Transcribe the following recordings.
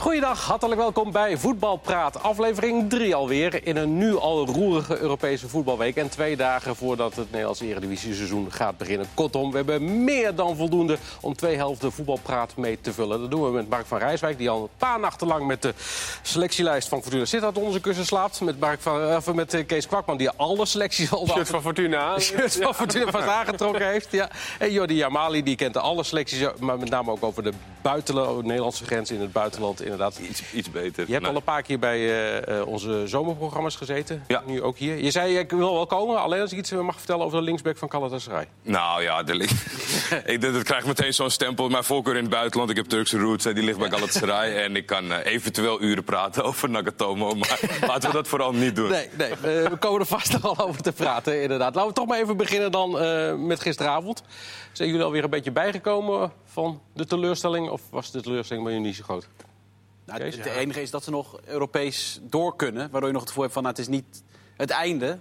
Goeiedag, hartelijk welkom bij Voetbalpraat. Aflevering 3 alweer in een nu al roerige Europese voetbalweek. En twee dagen voordat het Nederlands Eredivisie-seizoen gaat beginnen. Kortom, we hebben meer dan voldoende om twee helften voetbalpraat mee te vullen. Dat doen we met Mark van Rijswijk, die al een paar nachten lang met de selectielijst van Fortuna Sittard onder zijn kussen slaapt. Met, Mark van, uh, met uh, Kees Kwakman, die alle selecties al... Shirt van Fortuna. Shirt van Fortuna vast aangetrokken heeft. Ja. En Jordi Jamali, die kent alle selecties, maar met name ook over de buitenland, Nederlandse grens in het buitenland inderdaad. Iets, iets beter. Je hebt Nee. al een paar keer bij eh, eh, onze zomerprogramma's gezeten. Ja. Nu ook hier. Je zei, ik wil wel komen. Alleen als ik iets eh, mag vertellen over de linksback van Galatasaray. Nou ja, de ik, dat, dat krijgt meteen zo'n stempel. Mijn voorkeur in het buitenland. Ik heb Turkse roots. Die ligt bij Galatasaray. en ik kan eventueel uren praten over Nagatomo. Maar laten we dat vooral niet doen. Nee, nee we komen er vast nog wel over te praten, inderdaad. Laten we toch maar even beginnen dan met gisteravond. Zijn jullie alweer een beetje bijgekomen van de teleurstelling? Of was de teleurstelling bij jullie niet zo groot? Nou, het enige is dat ze nog Europees door kunnen. Waardoor je nog het gevoel hebt van nou, het is niet het einde.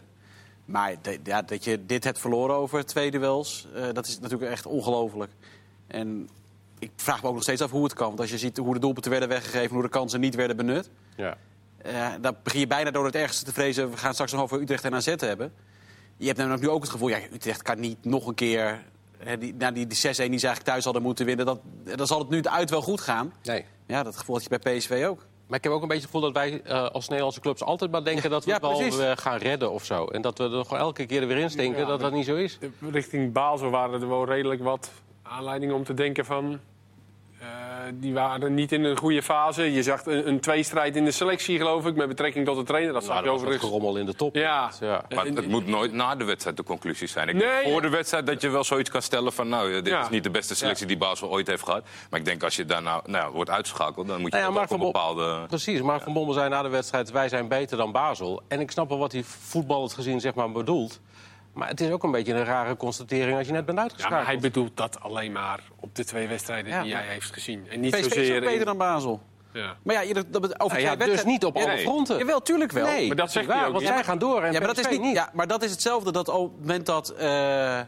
Maar de- ja, dat je dit hebt verloren over twee duels, eh, dat is natuurlijk echt ongelooflijk. En ik vraag me ook nog steeds af hoe het kan. Want als je ziet hoe de doelpunten werden weggegeven, hoe de kansen niet werden benut. Ja. eh, dan begin je bijna door het ergste te vrezen. We gaan straks nog over Utrecht en AZ hebben. Je hebt namelijk nu ook het gevoel, ja, Utrecht kan niet nog een keer... Hè, die, nou, die, die 6-1 die ze eigenlijk thuis hadden moeten winnen, dat, dan zal het nu uit wel goed gaan. Nee. Ja, dat gevoel had je bij PSV ook. Maar ik heb ook een beetje het gevoel dat wij eh, als Nederlandse clubs altijd maar denken dat we Ja, het wel eh, gaan redden of zo. En dat we er nog elke keer er weer in stinken Ja, dat dat niet zo is. Richting Basel waren er wel redelijk wat aanleidingen om te denken van... die waren niet in een goede fase. Je zag een, een tweestrijd in de selectie, geloof ik, met betrekking tot de trainer. Dat zag Nou, je dat was wat overigens. gerommel in de top. Ja. ja. Maar het moet nooit na de wedstrijd de conclusie zijn. Ik Nee, denk voor ja. de wedstrijd dat je wel zoiets kan stellen van... nou, dit Ja. is niet de beste selectie die Basel ooit heeft gehad. Maar ik denk als je daarna nou, wordt uitgeschakeld... dan moet je Nou op een bepaalde... Precies, Mark van Bommel zei na de wedstrijd... wij zijn beter dan Basel. En ik snap wel wat hij voetballend gezien zeg maar, bedoelt. Maar het is ook een beetje een rare constatering als je net bent Ja, maar uitgeschakeld. hij bedoelt dat alleen maar op de twee wedstrijden Ja. die hij heeft gezien. En niet PSV is zozeer... ook beter in- dan Basel. Ja. Maar ja, je- dat, over Nou twee ja, dus niet op alle nee. fronten. Jawel, tuurlijk wel. Nee, Maar dat is zegt hij ook want zij gaan door en Ja, maar dat is niet, ja, maar dat is hetzelfde dat op het moment dat eh,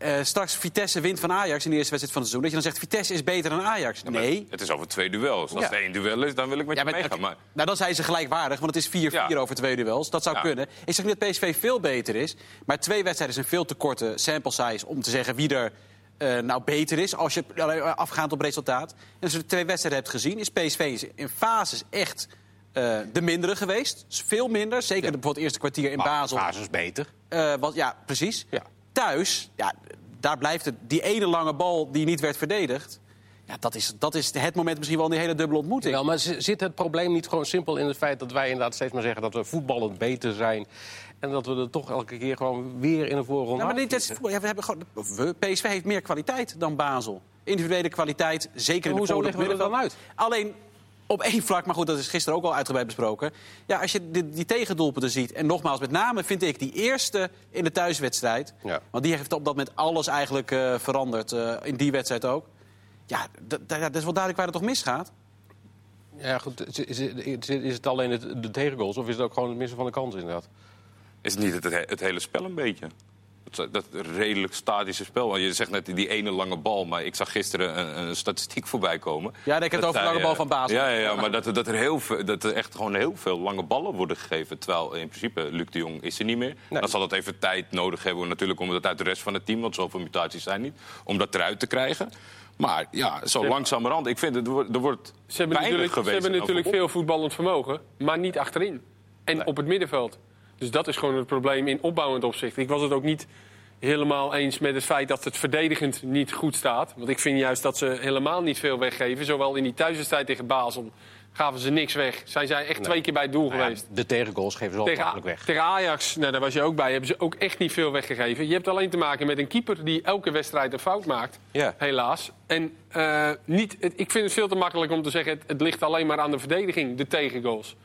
eh, straks Vitesse wint van Ajax in de eerste wedstrijd van het seizoen, dat je dan zegt Vitesse is beter dan Ajax. Ja, maar nee. Het is over twee duels. Als Ja. het één duel is, dan wil ik met Ja, je maar, meegaan. Maar Nou, dan zijn ze gelijkwaardig, want het is 4-4 Ja. over twee duels. Dat zou Ja. kunnen. Ik zeg niet dat PSV veel beter is, maar twee wedstrijden is een veel te korte sample size om te zeggen wie er eh, nou beter is, als je afgaand op resultaat. En als je de twee wedstrijden hebt gezien, is PSV in fases echt eh, de mindere geweest. Veel minder, zeker bijvoorbeeld het eerste kwartier in Basel. Basis beter. Eh, wat, ja, precies. Ja. Thuis, ja, daar blijft het. Die ene lange bal die niet werd verdedigd. Ja, dat, is, dat is het moment misschien wel in die hele dubbele ontmoeting. Wel, maar zit het probleem niet gewoon simpel in het feit dat wij inderdaad steeds maar zeggen dat we voetballend beter zijn. En dat we er toch elke keer gewoon weer in de voorronde Ja, maar dit is, uitvliegen? ja, we hebben gewoon, we, PSV heeft meer kwaliteit dan Basel. Individuele kwaliteit, zeker in de Hoezo leggen we er dan middenveld. Alleen op één vlak, maar goed, dat is gisteren ook al uitgebreid besproken. Ja, als je die, die tegendoelpunten ziet, en nogmaals, met name vind ik die eerste in de thuiswedstrijd. Ja. Want die heeft op dat moment alles eigenlijk eh, veranderd, eh, in die wedstrijd ook. Ja, dat is wel duidelijk waar het toch misgaat. Ja, goed. Is, is, is- is het alleen het, de tegengoals of is het ook gewoon het missen van de kans inderdaad? is niet het, het hele spel een beetje? Dat, dat redelijk statische spel. Want Je zegt net die ene lange bal, maar ik zag gisteren een, een statistiek voorbij komen. Ja, ik heb het Dat over de lange bal eh, van Basel. Ja, ja, ja maar dat, er- dat, er heel veel, dat er echt gewoon heel veel lange ballen worden gegeven. Terwijl in principe Luc de Jong is er niet meer. Nee. Dan zal dat even tijd nodig hebben natuurlijk om dat uit de rest van het team, want zoveel mutaties zijn niet, om dat eruit te krijgen. Maar ja, zo langzamerhand. Ik vind het, er wordt- Ze hebben natuurlijk, ze hebben natuurlijk veel voetballend vermogen, maar niet achterin. En op het middenveld. Dus dat is gewoon het probleem in opbouwend opzicht. Ik was het ook niet helemaal eens met het feit dat het verdedigend niet goed staat. Want ik vind juist dat ze helemaal niet veel weggeven. Zowel in die thuiswedstrijd tegen Basel gaven ze niks weg. Zijn zij echt twee keer bij het doel Nou ja, geweest. de tegengoals geven ze Tegen, makkelijk weg. tegen Ajax, nou, daar was je ook bij, hebben ze ook echt niet veel weggegeven. Je hebt alleen te maken met een keeper die elke wedstrijd een fout maakt. Ja. Helaas. En eh, niet, het- ik vind het veel te makkelijk om te zeggen... Het, het ligt alleen maar aan de verdediging, de tegengoals.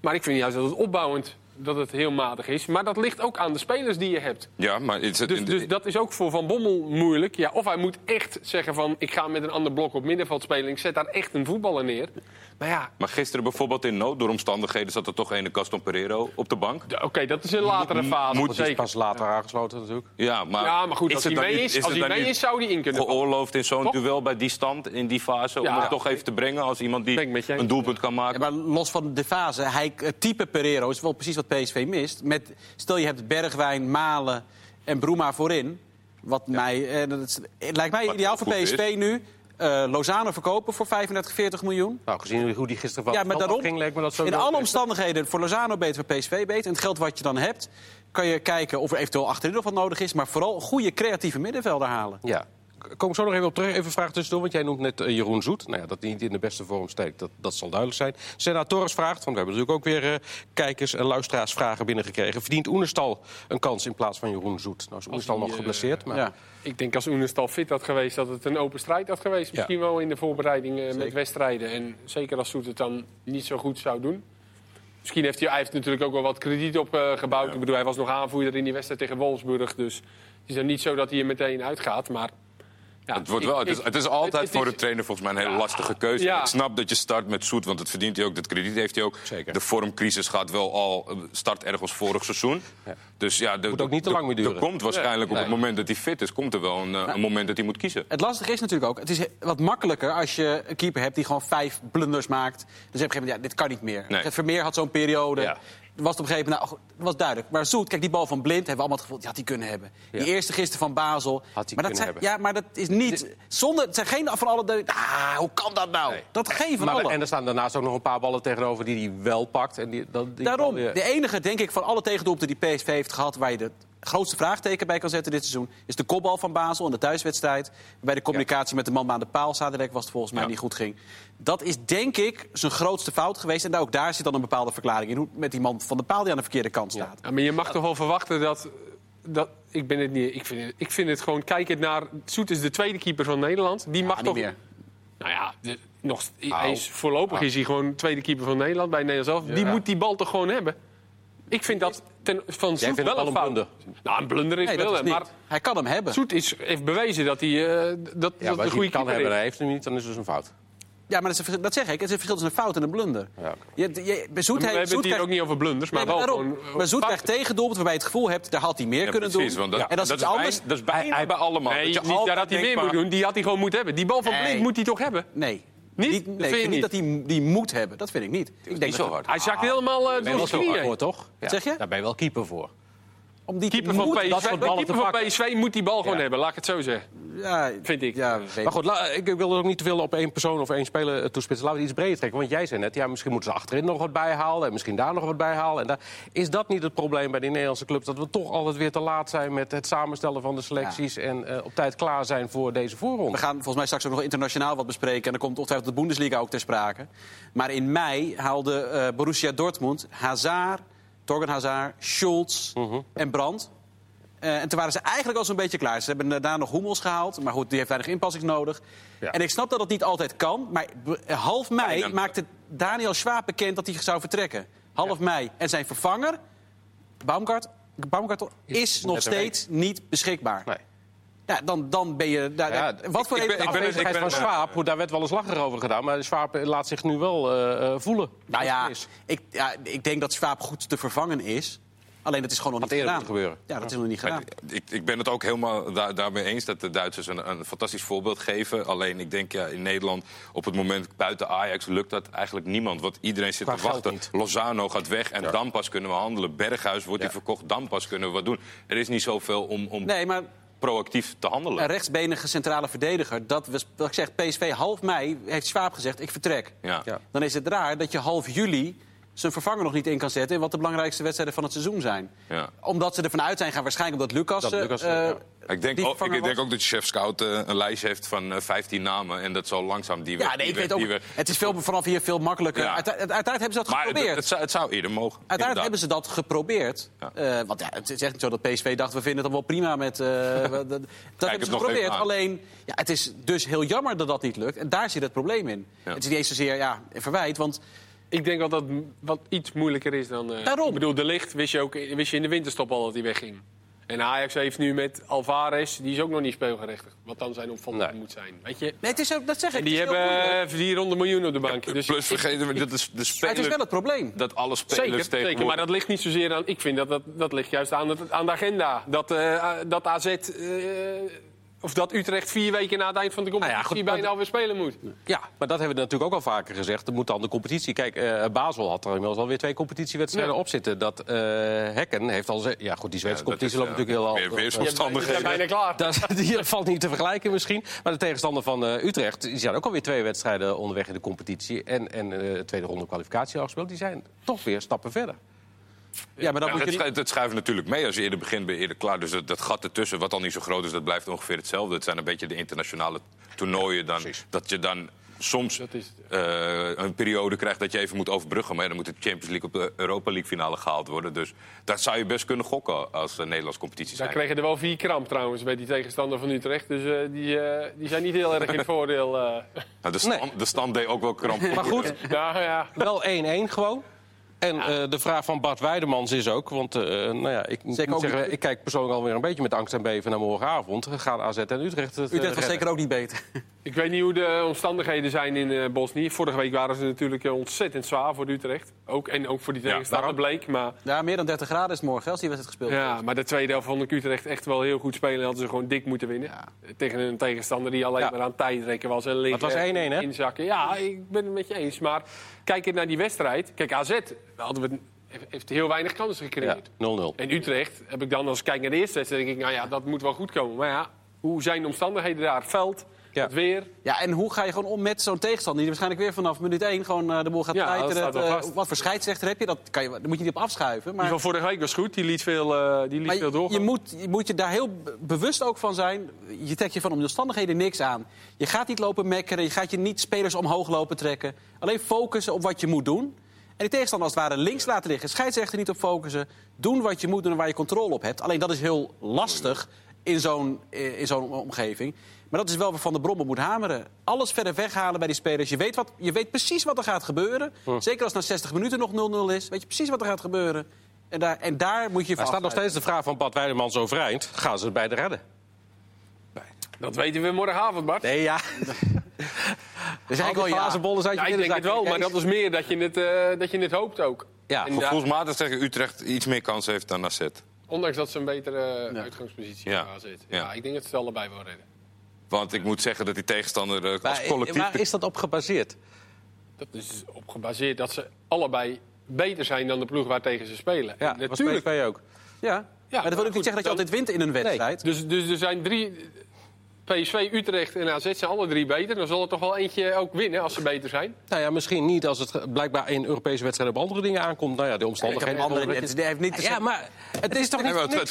Maar ik vind juist dat het opbouwend dat het heel matig is. Maar dat ligt ook aan de spelers die je hebt. Ja, maar is het Dus, de- dus dat is ook voor Van Bommel moeilijk. Ja, of hij moet echt zeggen van... ik ga met een ander blok op middenveld spelen... en ik zet daar echt een voetballer neer. Maar ja, maar gisteren bijvoorbeeld in nood, door omstandigheden, zat er toch een Gaston Pereiro op de bank. oké, dat is een latere fase. moet- die is zeker. pas later aangesloten natuurlijk. Ja, maar, Ja, maar goed, is als hij mee niet- is, als het hij mee is zou hij in kunnen geoorloofd in zo'n duel bij die stand, in die fase, om Ja. het toch even te brengen als iemand die een doelpunt kan Ja, maken? maar los van de fase, hij, type Pereiro is wel precies wat PSV mist. Met, stel je hebt Bergwijn, Malen en Bruma voorin. Wat mij, eh, dat is- het lijkt mij Wat ideaal voor PSV nu. Eh Lozano verkopen voor 35, 40 miljoen. Nou, gezien hoe die gisteren van Ja, maar daarom, afging, leek me dat zo in alle omstandigheden voor Lozano beter, voor PSV beter. En het geld wat je dan hebt, kan je kijken of er eventueel achterin nog wat nodig is. Maar vooral goede creatieve middenvelder halen. Ja. Kom ik zo nog even op terug. Even een vraag tussendoor, want jij noemt net eh, Jeroen Zoet. Nou ja, dat hij niet in de beste vorm steekt, dat, dat zal duidelijk zijn. Senators vraagt, want we hebben natuurlijk ook weer eh, kijkers en luisteraarsvragen binnengekregen. Verdient Oenestal een kans in plaats van Jeroen Zoet? Nou is Oenestal nog eh, geblesseerd, maar... Ja. Ik denk als Oenestal fit had geweest, dat het een open strijd had geweest. Misschien wel in de voorbereiding met wedstrijden. En zeker als Soet het dan niet zo goed zou doen. Misschien heeft hij, hij heeft natuurlijk ook wel wat krediet opgebouwd. Ik bedoel, hij was nog aanvoerder in die wedstrijd tegen Wolfsburg. Dus het is dan niet zo dat hij er meteen uitgaat. Maar ja, Het, wordt ik- wel, het, is, ik- het is altijd het voor is- de trainer volgens mij een hele Ja. lastige keuze. Ja. Ik snap dat je start met Zoet, want dat verdient hij ook. Dat krediet heeft hij ook. Zeker. De vormcrisis gaat wel al eh, start ergens vorig seizoen. Dus ja, de, Moet ook niet te de- lang meer duren. Er komt waarschijnlijk op het moment dat hij fit is, komt er wel een, eh, een moment dat hij moet kiezen. Het lastige is natuurlijk ook, het is wat makkelijker als je een keeper hebt die gewoon vijf blunders maakt. Dus op een gegeven moment, ja, dit kan niet meer. Nee. Vermeer had zo'n periode. Was het op een gegeven moment, nou, dat was duidelijk. Maar Zoet, kijk, die bal van Blind hebben we allemaal het gevoel, die had hij kunnen hebben. Die Ja. eerste gisteren van Basel. Had hij kunnen zijn, hebben. Ja, maar dat is niet, zonder, het zijn geen van alle, de, ah, hoe kan dat nou? Nee. Dat geen van Maar, allen. en er staan daarnaast ook nog een paar ballen tegenover die hij wel pakt. En die, dat, die Daarom, bal de enige, denk ik, van alle tegendoelpunten die PSV heeft gehad... waar je de grootste vraagteken bij kan zetten dit seizoen... is de kopbal van Basel in de thuiswedstrijd. Waarbij de communicatie met de man aan de paal, Sadilek was het volgens mij, Ja. niet goed ging. Dat is, denk ik, zijn grootste fout geweest. En ook daar zit dan een bepaalde verklaring in. Hoe met die man van de paal die aan de verkeerde kant staat. Ja, maar je mag toch wel verwachten dat... dat ik, ben het niet, ik, vind het, ik vind het gewoon... Kijk het naar... Soet is de tweede keeper van Nederland. Die mag toch... meer. Nou ja, de- nog, hij is, voorlopig is hij gewoon tweede keeper van Nederland bij Nederland zelf. Die moet die bal toch gewoon hebben? Ik vind dat ten, van Soet wel een fout. blunder? Nou, een blunder is Nee, wel, is maar Hij kan hem hebben. Soet is, heeft bewezen dat hij eh, dat, ja, dat als goede kan hebben hij heeft hem niet, dan is het dus een fout. Ja, maar dat, is dat zeg ik. Het is een verschil tussen een fout en een blunder. Ja. Je, je, bij Zoet We heeft- hebben Zoet het hier krijgt- ook niet over blunders, maar Nee, wel daarom. gewoon... eh, Maar Zoet krijgt tegendoelpunt waarbij je het gevoel hebt... daar had hij meer Ja, kunnen precies, doen. dat, en dat is dat iets is anders. bij, dat is bijna bij allemaal. Nee, dat je niet altijd dat hij meer moet van- doen. Die had hij gewoon moeten hebben. Die bal van Nee. Blind moet hij toch hebben? Nee. Niet? Nee, ik vind niet dat hij die moet hebben. Dat vind ik niet. Ik denk niet zo hard. Hij zakt helemaal uh, Ben je door zo knieën. hard voor, toch? Ja. zeg je? Daar ben je wel keeper voor. Om die Keeper van dat PSV, soort de ballen te keeper van. PSV moet die bal gewoon Ja. hebben, laat ik het zo zeggen. Ja, Vind ik. Ja, weet Maar goed, la- ik ik wil er ook niet te veel op één persoon of één speler eh, toespitsen. Laten we iets breder trekken. Want jij zei net, ja, misschien moeten ze achterin nog wat bijhalen... en misschien daar nog wat bijhalen. En daar... Is dat niet het probleem bij die Nederlandse clubs? Dat we toch altijd weer te laat zijn met het samenstellen van de selecties... en eh, op tijd klaar zijn voor deze voorronde? We gaan volgens mij straks ook nog internationaal wat bespreken. En dan komt ongetwijfeld de Bundesliga ook ter sprake. Maar in mei haalde eh, Borussia Dortmund Hazard, Torgen Hazard, Schulz Mhm. en Brandt. Eh, en toen waren ze eigenlijk al zo'n beetje klaar. Ze hebben daarna nog Hummels gehaald. Maar goed, die heeft weinig inpassings nodig. Ja. En ik snap dat het niet altijd kan. Maar half mei dan- maakte Daniel Schwab bekend dat hij zou vertrekken. Half mei. En zijn vervanger, Baumgart, Baumgart is, Is nog steeds niet beschikbaar. Nee. Ja, dan, dan ben je... daar- Ja, wat voor ik ben- ik ben- ik ben- van Swaap, hoe daar werd wel eens lacher over gedaan... maar Swaap laat zich nu wel eh, eh, voelen. Nou ja, ik, ja, ik denk dat Swaap goed te vervangen is. Alleen dat is gewoon nog niet gedaan. gebeuren. Ja, dat is nog niet gedaan. ik, ik ben het ook helemaal daar, daarmee eens dat de Duitsers een, een fantastisch voorbeeld geven. Alleen ik denk ja, in Nederland op het moment buiten Ajax lukt dat eigenlijk niemand. Want iedereen zit Qua te wachten. niet. Lozano gaat weg en dan pas kunnen we handelen. Berghuis wordt Ja. hij verkocht, dan pas kunnen we wat doen. Er is niet zoveel om, om Nee, maar proactief te handelen. een rechtsbenige centrale verdediger... Dat, was, wat ik zeg, PSV half mei heeft Swaap gezegd, ik vertrek. Ja. Ja. Dan is het raar dat je half juli zijn vervanger nog niet in kan zetten... in wat de belangrijkste wedstrijden van het seizoen zijn. Ja. Omdat ze ervan uit zijn gaan, waarschijnlijk omdat Lucas... Dat eh, Lucas, eh, ja. Ik denk, die ook, ik denk ook dat chef Scout eh, een lijst heeft van eh, 15 namen. En dat zal langzaam die we- Ja, nee, die ik we- weet ook, we- het is veel, vanaf hier veel makkelijker. Ja. Uite- Uiteindelijk hebben ze dat Maar het, geprobeerd. het, zou, het zou eerder mogen. Uiteindelijk inderdaad. hebben ze dat geprobeerd. Ja. Eh, want ja, het is echt niet zo dat PSV dacht, we vinden het wel prima met... eh, dat hebben het ze geprobeerd. Alleen, ja, het is dus heel jammer dat dat niet lukt. En daar zit het probleem in. Ja. Het is niet eens zozeer ja, een verwijt, want Ik denk wel dat het wat iets moeilijker is dan... eh, Daarom. Ik bedoel, de licht wist je, ook, wist je in de winterstop al dat hij wegging. En Ajax heeft nu met Alvarez, die is ook nog niet speelgerechtigd. Wat dan zijn Nee. moet zijn. Weet je? Nee, het is ook, dat zeg ik. En die hebben moeilijk. eh, 400 miljoen op de bank. Dus Plus vergeten we, dat is de Maar het is speler... wel het probleem. Dat alle spelers Zeker, zeker, maar dat ligt niet zozeer aan... Ik vind dat dat, dat ligt juist aan, het, aan de agenda. Dat, eh, dat AZ... eh, of dat Utrecht vier weken na het eind van de competitie Nou ja, goed, bijna maar- alweer spelen moet. Ja, maar dat hebben we natuurlijk ook al vaker gezegd. Er moet dan de competitie. Kijk, eh Basel had er inmiddels alweer twee competitiewedstrijden Ja. op zitten. Dat eh, Hekken heeft al. ze- Ja, goed, die Zweedse Ja, dat competitie is, loopt ja, natuurlijk heel al. weer- weer zo'n Je bent- je bent bijna klaar. Dat, die valt niet te vergelijken misschien. Maar de tegenstander van eh, Utrecht, die zijn ook alweer twee wedstrijden onderweg in de competitie. En, en eh, tweede ronde kwalificatie al gespeeld. Die zijn toch weer stappen verder. Ja, maar dan Ja, moet je het, niet... schu- het schuift natuurlijk mee. Als je eerder begint, ben je eerder klaar. Dus dat, dat gat ertussen, wat al niet zo groot is, dat blijft ongeveer hetzelfde. Het zijn een beetje de internationale toernooien. Dan, dat je dan soms Dat is eh, een periode krijgt dat je even moet overbruggen. Maar ja, dan moet de Champions League op de Europa League finale gehaald worden. Dus dat zou je best kunnen gokken als uh, Nederlands competitie Daar zijn. kregen er wel vier kramp trouwens bij die tegenstander van Utrecht. Dus eh, die, die zijn niet heel erg in voordeel. eh. Nou, de, stand, Nee. de stand deed ook wel kramp. Maar goed, ja, wel 1-1 gewoon. En eh, de vraag van Bart Weidemans is ook, want eh, nou ja, ik, moet ook zeggen, ik kijk persoonlijk alweer een beetje met angst en beven naar morgenavond. Gaan AZ en Utrecht het eh, Utrecht was redden? zeker ook niet beter. Ik weet niet hoe de omstandigheden zijn in eh Bosnië. Vorige week waren ze natuurlijk eh, ontzettend zwaar voor Utrecht. Ook, en ook voor die Ja, tegenstander bleek. Maar, Ja, meer dan 30 graden is het morgen als die wedstrijd gespeeld ja, maar de tweede helft vond ik Utrecht echt wel heel goed spelen. Hadden ze gewoon dik moeten winnen. Tegen een tegenstander die alleen Ja. maar aan het tijdrekken was. En liggen, het was 1-1, hè? Inzakken. Ja, ik ben het met je eens. Maar kijk naar die wedstrijd. Kijk, AZ hadden we, heeft heel weinig kansen Ja, gecreëerd. 0-0. En Utrecht heb ik dan als ik kijk naar de eerste wedstrijd, denk ik, nou ja, dat moet wel goed komen. Maar ja, hoe zijn de omstandigheden daar? Veld, Ja. het weer. Ja, en hoe ga je gewoon om met zo'n tegenstander die waarschijnlijk weer vanaf minuut 1 gewoon eh, de boel gaat Ja, eh, wat voor scheidsrechter heb je? Dat kan je, daar moet je niet op afschuiven. Die Maar, van vorige week was goed, die liet veel, eh, die liet veel doorgaan. je moet, je moet je daar heel be- bewust ook van zijn. Je trekt je van om de omstandigheden niks aan. Je gaat niet lopen mekkeren, je gaat je niet spelers omhoog lopen trekken. Alleen focussen op wat je moet doen. En die tegenstander als het ware links laten liggen. Scheidsrechter niet op focussen. Doen wat je moet doen en waar je controle op hebt. Alleen dat is heel lastig in zo'n in zo'n omgeving. Maar dat is wel waar Van de Brommen moet hameren. Alles verder weghalen bij die spelers. Je weet, wat, je weet precies wat er gaat gebeuren. Zeker als na 60 minuten nog 0-0 is. Weet je precies wat er gaat gebeuren. En daar, en daar moet je Er van staat nog steeds de vraag van Bart Weidemans overeind. Gaan ze het beide redden? Dat weten we morgenavond, Bart. Nee, ja. Dus eigenlijk wel glazen bollen zijn Ja, ik denk het wel, maar dat is meer dat je het, eh, dat je het hoopt ook. Ja, Gevoelsmatig zeggen Utrecht iets meer kans heeft dan AZ. ondanks dat ze een betere uitgangspositie Ja. Ja. Ja. ik denk dat ze het allebei wel redden. Want ik moet zeggen dat die tegenstander eh, als Maar, collectief... waar is dat op gebaseerd? Dat is op gebaseerd dat ze allebei beter zijn dan de ploeg waar tegen ze spelen. Ja, En natuurlijk. was PSV ook. Ja. maar dat wil ook niet zeggen dat je dan- altijd wint in een wedstrijd. Dus, dus er zijn drie. PSV, Utrecht en AZ zijn alle drie beter. Dan zal er toch wel eentje ook winnen als ze beter zijn. Nou ja, misschien niet als het blijkbaar in Europese wedstrijden op andere dingen aankomt. Nou ja, de omstandigheden. andere, het, het heeft niet te ja, maar het is toch niet het, niks,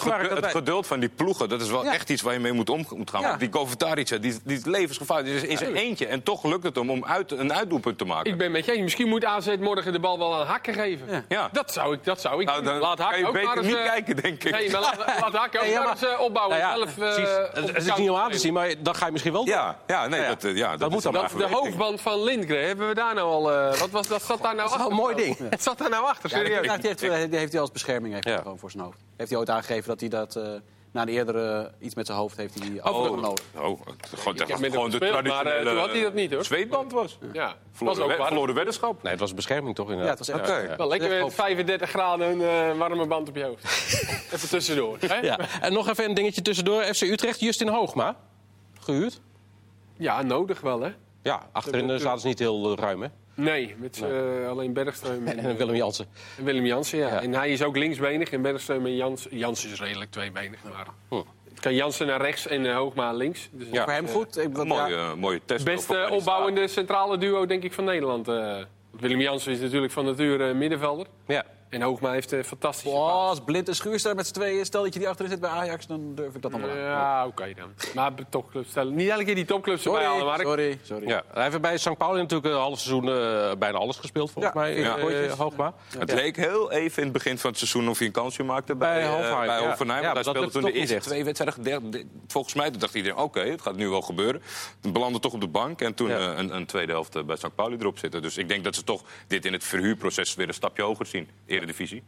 geduld, het van die ploegen, dat is wel Ja. echt iets waar je mee moet om moet gaan. Ja. Want Die Kovacic, die, die is levensgevaarlijk. Die is in zijn eentje. En toch lukt het hem om uit, een uitdoelpunt te maken. Ik ben met je eens. Misschien moet AZ morgen de bal wel aan hakken geven. Ja. Ja. Dat zou ik, dat zou ik Nou, dan Laat hakken ook beter maar eens, niet eh, kijken, denk ik. Nee, maar laat, laat hakken ook maar eens eh, opbouwen. Nou ja, zelf, eh, Het- is niet om aan te zien, maar dan ga je misschien wel doen. Ja, ja, nee, Ja, ja. dat, eh, ja, dat, Dat moet dan. Dat, de hoofdband van Lindgren, hebben we daar nou al... eh, wat, was, dat zat daar nou Dat is wel achter? een mooi ding. Het zat daar nou achter, Ja, die, serieus. die heeft, eh, die heeft hij als bescherming heeft gewoon voor zijn hoofd. Heeft hij ooit aangegeven dat hij dat eh, na de eerdere iets met zijn hoofd heeft hij die Oh, oh, nodig. oh, gewoon, dat gewoon de gespeeld, maar, traditionele toen had hij dat niet, hoor. zweetband was. Ja, was Verloren, ook waar. verloren weddenschap. Nee, het was bescherming toch Ja, het was echt. Wel lekker met 35 graden een eh, warme band op je hoofd. Even tussendoor. Hè? Ja. En nog even een dingetje tussendoor. FC Utrecht, Justin Hoogma. Gehuurd. Ja, nodig wel, hè? Ja, achterin eh, zaten ze niet heel eh, ruim, hè? Nee, met eh, alleen Bergström en, En Willem Jansen. en Willem Jansen. Ja. Ja. En hij is ook linksbenig en Bergström en Jans, Jansen is redelijk tweebenig. Maar Hm. het kan Jansen naar rechts en Hoogma links. Dus Ja. Voor hem goed. Ik, mooie, ja, mooie test. het beste opbouwende centrale duo, denk ik, van Nederland. eh. Willem Jansen is natuurlijk van nature middenvelder. Ja. En Hoogma heeft een fantastische Oh, paas. als Blind en Schuurster met z'n tweeën, stel dat je die achterin zit bij Ajax, dan durf ik dat aan. Ja, oké dan. Maar topclubs stellen. Niet elke keer die topclubs erbij halen, Sorry, Mark. sorry, sorry. Ja, hij heeft bij St. Pauli natuurlijk een half seizoen eh, bijna alles gespeeld, volgens Ja, mij, ja. eh, Hoogma. Het leek heel even in het begin van het seizoen of hij een kansje maakte bij, Bij eh, Hoffenheim, bij. Hoffenheim. Ja, hij dat speelde toen de eerste twee wedstrijden. de- de- Volgens mij toen dacht iedereen, oké, het gaat nu wel gebeuren. Toen belandde toch op de bank en toen Ja. eh, een, een tweede helft eh, bij St. Pauli erop zitten. Dus ik denk dat ze toch dit in het verhuurproces weer een stapje hoger zien. Eredivisie.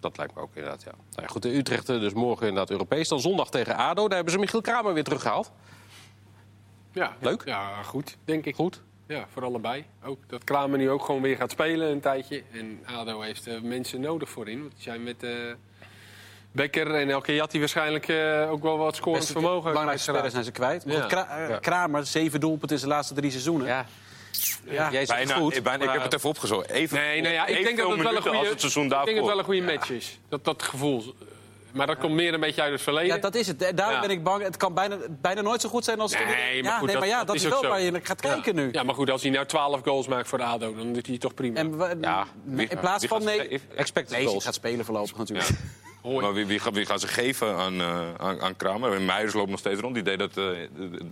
Dat lijkt me ook inderdaad, ja. Nou ja goed, de Utrecht eh, dus morgen inderdaad Europees. Dan zondag tegen ADO. Daar hebben ze Michiel Kramer weer teruggehaald. Ja, Leuk. Ja, goed, denk ik. Goed. Ja, voor allebei. Ook dat Kramer nu ook gewoon weer gaat spelen een tijdje. En ADO heeft er mensen nodig voorin. Want die zijn met eh Becker en Elke Jatti waarschijnlijk eh, ook wel wat scorend vermogen. Belangrijkste spelers zijn ze kwijt. Maar Ja. goed, Kra- eh, Ja. Kramer, zeven doelpunten in zijn laatste drie seizoenen. Ja. Ja. Jij zegt Bijna, goed. bijna, ik heb het even opgezocht. Even, Nee, nou ja, ik denk dat het wel een goede, als het seizoen ik denk dat het wel een goede match is. Dat, dat gevoel. Maar dat komt meer een beetje uit het verleden. Ja, dat is het. Daarom Ja. ben ik bang. Het kan bijna, bijna nooit zo goed zijn als... Nee, maar ja, goed, nee, maar ja, dat, is ook wel zo. waar je naar gaat kijken nu. Ja, maar goed, als hij nou 12 goals maakt voor de ADO, dan doet hij toch prima. En Ja, in plaats van... Nee? Expected nee, goals. gaat spelen voorlopig natuurlijk. Hoi. Maar wie, wie, gaan- wie gaan ze geven aan, eh, aan, aan Kramer? Meijers loopt nog steeds rond. Die deed dat eh,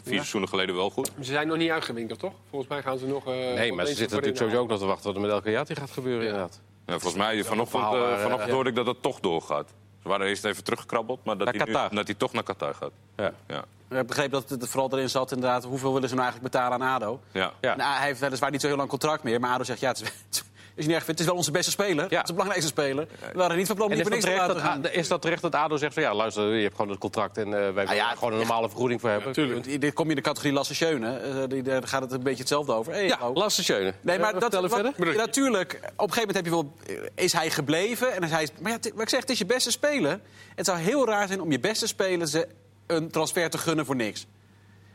vier seizoenen geleden wel goed. Ze zijn nog niet uitgewinkeld, toch? Volgens mij gaan ze nog... eh, Nee, maar ze zitten natuurlijk sowieso ook nog te wachten wat er met Elke Jati gaat gebeuren inderdaad. Ja, volgens mij, vanochtend, verhaal, vanochtend ja. hoorde ik dat het toch doorgaat. Ze waren eerst even teruggekrabbeld, maar dat, hij, dat hij toch naar Qatar gaat. Ja. Ja. Ik heb begrepen dat het vooral erin zat inderdaad... hoeveel willen ze nou eigenlijk betalen aan ADO? Ja. Ja. Nou, hij heeft weliswaar niet zo heel lang contract meer. Maar ADO zegt, ja, het is, is niet erg. Het is wel onze beste speler. Het is de belangrijkste speler. We waren niet van plan om En die niks te laten dat, gaan. Is dat terecht dat ADO zegt van ja, luister, je hebt gewoon het contract en eh, wij willen ja, er gewoon een normale vergoeding voor hebben? tuurlijk. Dit kom je in de categorie Lasse Schöne. Eh, die- Daar gaat het een beetje hetzelfde over. Hey, Ja, hallo. Lasse Schöne. Nee, maar Eh, dat, wat- verder. ja, natuurlijk, op een gegeven moment heb je wel, is hij gebleven. En hij is, maar ja, wat ik zeg, het is je beste speler. Het zou heel raar zijn om je beste speler ze een transfer te gunnen voor niks.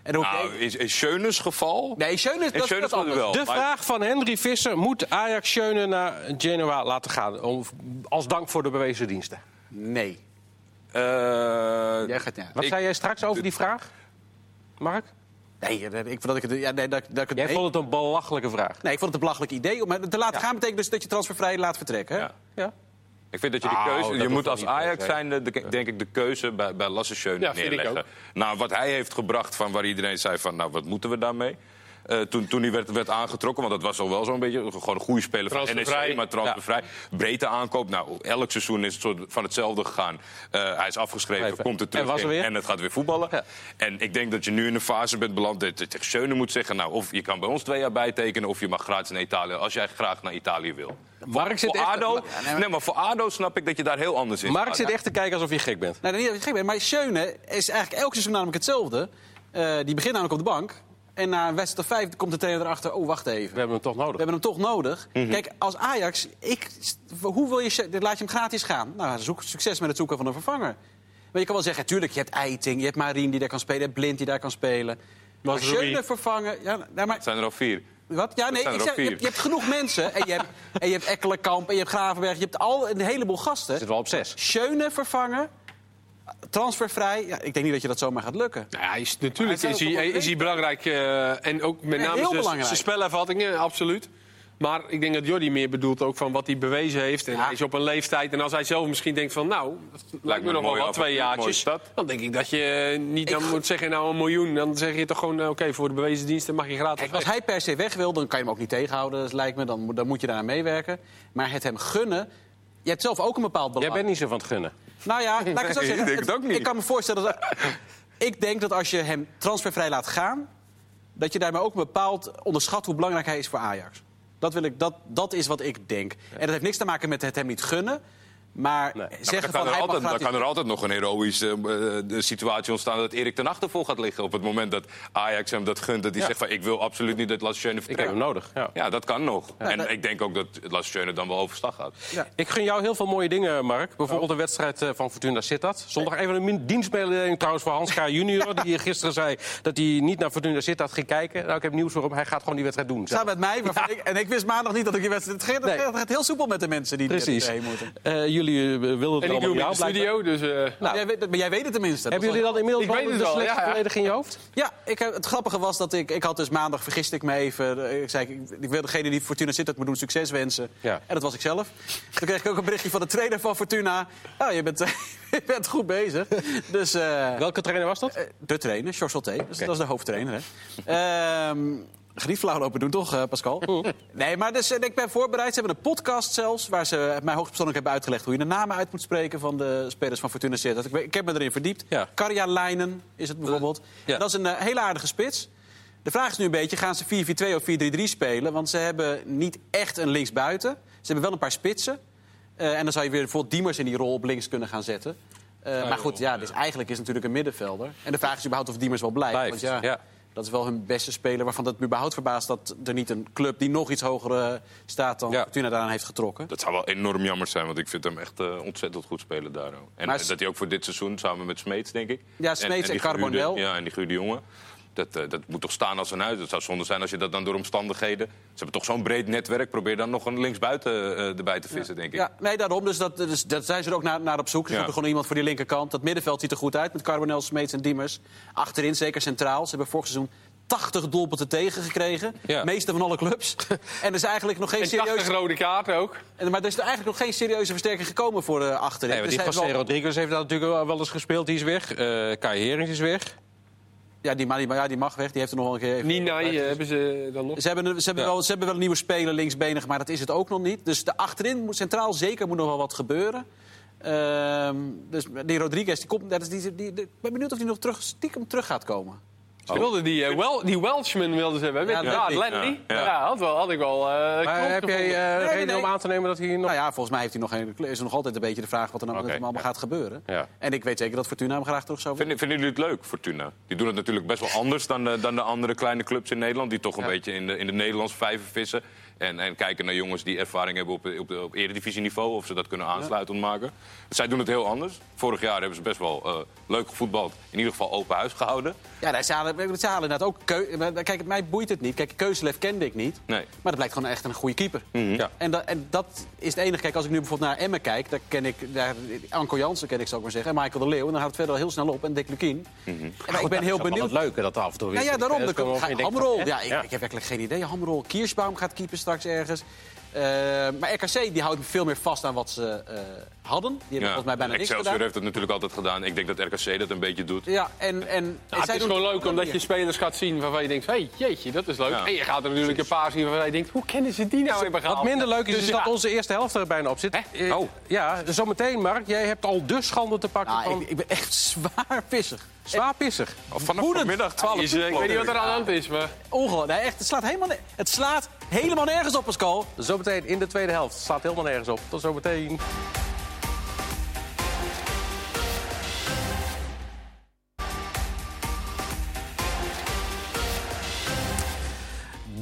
En dan Nou, in, in Schönes geval... nee, Schöne dat, Schönes dat is anders. wel. De maar- vraag van Henry Visser: moet Ajax Schöne naar Genoa laten gaan? Om, als dank voor de bewezen diensten. Nee. Eh, Jij gaat, ja. Wat Ik- zei jij straks over die vraag, Mark? Nee, ik vond dat ik het... Ja, nee, dat, dat ik het Jij nee. vond het een belachelijke vraag. nee, ik vond het een belachelijk idee. Om hem te laten gaan betekent dus dat je transfervrij laat vertrekken. Hè? Ja. Ja. Ik vind dat je de Nou, keuze... dat je moet als Ajax zijn, de, denk ik, de keuze bij, bij Lasse Schöne Ja, neerleggen. Nou, wat hij heeft gebracht van waar iedereen zei van... nou, wat moeten we daarmee? Eh, toen, toen hij werd, werd aangetrokken, want dat was al wel zo'n beetje... gewoon een goede speler van. NEC, maar transfervrij. Breedte aankoop. Nou, elk seizoen is het soort van hetzelfde gegaan. Eh, hij is afgeschreven, Even. komt er terug En was er in weer? en het gaat weer voetballen. Ja. En ik denk dat je nu in een fase bent beland dat je tegen Schöne moet zeggen... nou, of je kan bij ons twee jaar bijtekenen... of je mag gratis naar Italië, als jij graag naar Italië wil. Mark zit, Voor echt, ADO, nee, maar voor ADO snap ik dat je daar heel anders in Mark staat. zit echt te kijken alsof je gek bent. Nee, niet dat je gek bent. Maar Schöne is eigenlijk elk seizoen namelijk hetzelfde. Eh, die begint namelijk op de bank. En na een wedstrijd of vijf komt de trainer erachter... oh, wacht even. We hebben hem toch We nodig. hebben hem toch nodig. Mhm. Kijk, als Ajax, ik, hoe wil je, Schö- laat je hem gratis gaan? Nou, zoek, succes met het zoeken van een vervanger. Maar je kan wel zeggen, tuurlijk, je hebt Eiting, je hebt Marien die daar kan spelen, je hebt Blind die daar kan spelen. Maar. Schöne vervangen, ja, nou, maar, Het zijn er al vier. Wat? Ja, nee, ik zeg, je, hebt, je hebt genoeg mensen. En je hebt, en je hebt Ekkelenkamp, en je hebt Gravenberg, je hebt al een heleboel gasten. Zit wel op zes. Schöne vervangen, transfervrij. Ja, ik denk niet dat je dat zomaar gaat lukken. Nou ja, hij is, natuurlijk Hij is is hij, is hij belangrijk. eh, en ook met Ja, name heel zijn- belangrijk. zijn spelervattingen, absoluut. Maar ik denk dat Jordi meer bedoelt ook van wat hij bewezen heeft. En Ja. hij is op een leeftijd. En als hij zelf misschien denkt van nou, dat lijkt me me nog wel wat, twee jaartjes. Dan denk ik dat je niet dan Ik- moet zeggen nou een miljoen. Dan zeg je toch gewoon eh, oké, voor de bewezen diensten mag je gratis Kijk, als hij per se weg wil, dan kan je hem ook niet tegenhouden, dat lijkt me. Dan, moet- dan moet je daaraan meewerken. Maar het hem gunnen... Je hebt zelf ook een bepaald belang. Jij bent niet zo van het gunnen. Nou ja, laat ik het zo Nee, zeggen. ik denk het ook niet. Ik kan me voorstellen dat... ik denk dat als je hem transfervrij laat gaan... dat je daarmee ook een bepaald onderschat hoe belangrijk hij is voor Ajax. Dat, wil ik, dat, dat is wat ik denk. En dat heeft niks te maken met het hem niet gunnen. Maar Nee. zeggen dan, van kan er hij mag altijd, dan kan er altijd nog een heroïsche eh, de situatie ontstaan... dat Erik ten Achter vol gaat liggen op het moment dat Ajax hem dat gunt. Dat hij Ja. zegt van ik wil absoluut niet dat Lasse Schöne Ik heb vertrekt. hem nodig. Ja. Ja, dat kan nog. en dat- ik denk ook dat Lasse Schöne dan wel overstag gaat. Ik gun jou heel veel mooie dingen, Mark. Bijvoorbeeld de wedstrijd eh, van Fortuna Sittard. Zondag even een dienstmededeling trouwens voor Hans K. junior... die gisteren zei dat hij niet naar Fortuna Sittard ging kijken. Nou, ik heb nieuws voor hem. Hij gaat gewoon die wedstrijd doen. Samen met mij. waarvan Ik, en ik wist maandag niet dat ik die wedstrijd... Het gaat, het Nee. gaat heel soepel met de mensen die Precies. erheen moeten. Eh, jullie jullie eh, wilden het En allemaal de blijkbaar. studio, dus... eh, Nou. Jij weet, maar jij weet het tenminste. Hebben jullie dan inmiddels Ik wel weet het de selectie ja, ja. volledig in je hoofd? Ja, ik, heb- het grappige was dat ik, ik had dus maandag vergiste ik me even. Ik zei, ik, ik wil degene die Fortuna zit, dat moet doen, succes wensen. Ja. En dat was ik zelf. Toen kreeg ik ook een berichtje van de trainer van Fortuna. Nou, je bent, je bent goed bezig. Dus eh, Welke trainer was dat? de trainer, George Solté, dus Oké. dat is de hoofdtrainer. Hè. Flauw lopen doen, toch, eh, Pascal? Nee, maar dus, eh, ik ben voorbereid. Ze hebben een podcast zelfs, waar ze mij hoogstpersoonlijk hebben uitgelegd... hoe je de namen uit moet spreken van de spelers van Fortuna Sittard. Ik, ik heb me erin verdiept. Ja. Karja Leinen is het bijvoorbeeld. Ja. Dat is een eh, hele aardige spits. De vraag is nu een beetje, gaan ze 4-4-2 of 4-3-3 spelen? Want ze hebben niet echt een linksbuiten. Ze hebben wel een paar spitsen. En dan zou je weer bijvoorbeeld Diemers in die rol op links kunnen gaan zetten. Maar goed, ja, dus eigenlijk is het natuurlijk een middenvelder. En de vraag is überhaupt of Diemers wel blijft. Blijft, want ja, ja. Dat is wel hun beste speler. Waarvan het me überhaupt verbaast dat er niet een club die nog iets hoger eh, staat dan Ja. Fortuna daaraan heeft getrokken. Dat zou wel enorm jammer zijn, want ik vind hem echt eh, ontzettend goed spelen daar. ook. En s- dat hij ook voor dit seizoen, samen met Smeets, denk ik. Ja, Smeets en die Carbonel. Ja, en die Guur de Jonge. Dat, eh, dat moet toch staan als een huis. Het zou zonde zijn als je dat dan door omstandigheden... Ze hebben toch zo'n breed netwerk. Probeer dan nog een linksbuiten eh, erbij te vissen, denk ik. Ja, nee, daarom. Dus dat, dus dat zijn ze er ook naar, naar op zoek. Ze Ja. zoeken gewoon iemand voor die linkerkant. Dat middenveld ziet er goed uit met Carbonel, Smeets en Diemers. Achterin, zeker centraal. Ze hebben vorig seizoen 80 doelpunten tegengekregen. Ja. Meeste van alle clubs. en er is eigenlijk nog geen en 80 serieuze... rode kaarten ook. En- Maar er is eigenlijk nog geen serieuze versterking gekomen voor de achterin. Nee, Dus die José heeft wel- Rodriguez heeft daar natuurlijk wel- wel eens gespeeld. Die is weg. Eh Kai Herings is weg. Ja, die, maar die, ja, die mag weg. Die heeft er nog wel een keer... even- Ninai eh, hebben ze dan nog. Ze hebben, ze, hebben Ja. wel, ze hebben wel een nieuwe speler linksbenig, maar dat is het ook nog niet. Dus de achterin, moet, centraal zeker, moet nog wel wat gebeuren. Ehm, dus die Rodriguez, die komt, dat is die, die, die- ik ben benieuwd of hij nog terug, stiekem terug gaat komen. Ze wilden die, eh, wel, die Welshman wilden ze hebben. Ja, Ja, ja, Lenny. Ja, had, wel, had ik wel. eh Maar heb jij eh, nee, reden nee. om aan te nemen dat hij nog... Nou ja, volgens mij heeft hij nog geen, is er nog altijd een beetje de vraag wat er nou met hem allemaal ja. gaat gebeuren. Ja. En ik weet zeker dat Fortuna hem graag terug zou willen. Vinden, vinden jullie het leuk, Fortuna? Die doen het natuurlijk best wel anders dan de, dan de andere kleine clubs in Nederland. Die toch een Ja. beetje in de, in de Nederlandse vijver vissen. En, en kijken naar jongens die ervaring hebben op, op, op eredivisieniveau. Of ze dat kunnen aansluitend maken. Zij doen het heel anders. Vorig jaar hebben ze best wel eh, leuk gevoetbald. In ieder geval open huis gehouden. Ja, daar- ze halen, ze halen inderdaad ook... Kijk, mij boeit het niet. Kijk, Keuzelev kende ik niet. Nee. Maar dat blijkt gewoon echt een goede keeper. Ja. En, dat, en dat is het enige. Kijk, als ik nu bijvoorbeeld naar Emmen kijk, daar ken ik daar, Anko Jansen ken ik, zou ik maar zeggen, en Michael de Leeuw. En dan gaat het verder al heel snel op. En Dick Lukien. En maar ik ben heel benieuwd. Het leuke dat af en toe weer... Ja, ja, daarom. Hamrol. van, Ja, ik, ik heb werkelijk geen idee. Hamrol. Kiersbaum gaat keeper straks ergens. Eh, maar RKC die houdt veel meer vast aan wat ze eh, hadden. Die hebben volgens mij bijna niks Excelsior gedaan. heeft het natuurlijk altijd gedaan. Ik denk dat RKC dat een beetje doet. Ja, en, en, Ja, en het zij is gewoon leuk omdat je spelers gaat zien waarvan je denkt... hé, hey, jeetje, dat is leuk. Ja. En je gaat er natuurlijk een paar zien waarvan je denkt... hoe kennen ze die nou hebben gehaald? Wat minder leuk is, Dus is ja. dat onze eerste helft er bijna op zit. Hè? Eh, Oh. Ja, zometeen, Mark. Jij hebt al de schande te pakken Nou, van ik, ik ben echt zwaar pissig. Zwaar pissig. Of vanaf Woedend. vanmiddag 12 Is, eh, ik weet niet wat er aan de hand is, maar... Ongelooflijk. Nee, echt, het slaat helemaal, ne- het slaat helemaal nergens op, Pascal. Zometeen in de tweede helft. Staat helemaal nergens op. Tot zometeen.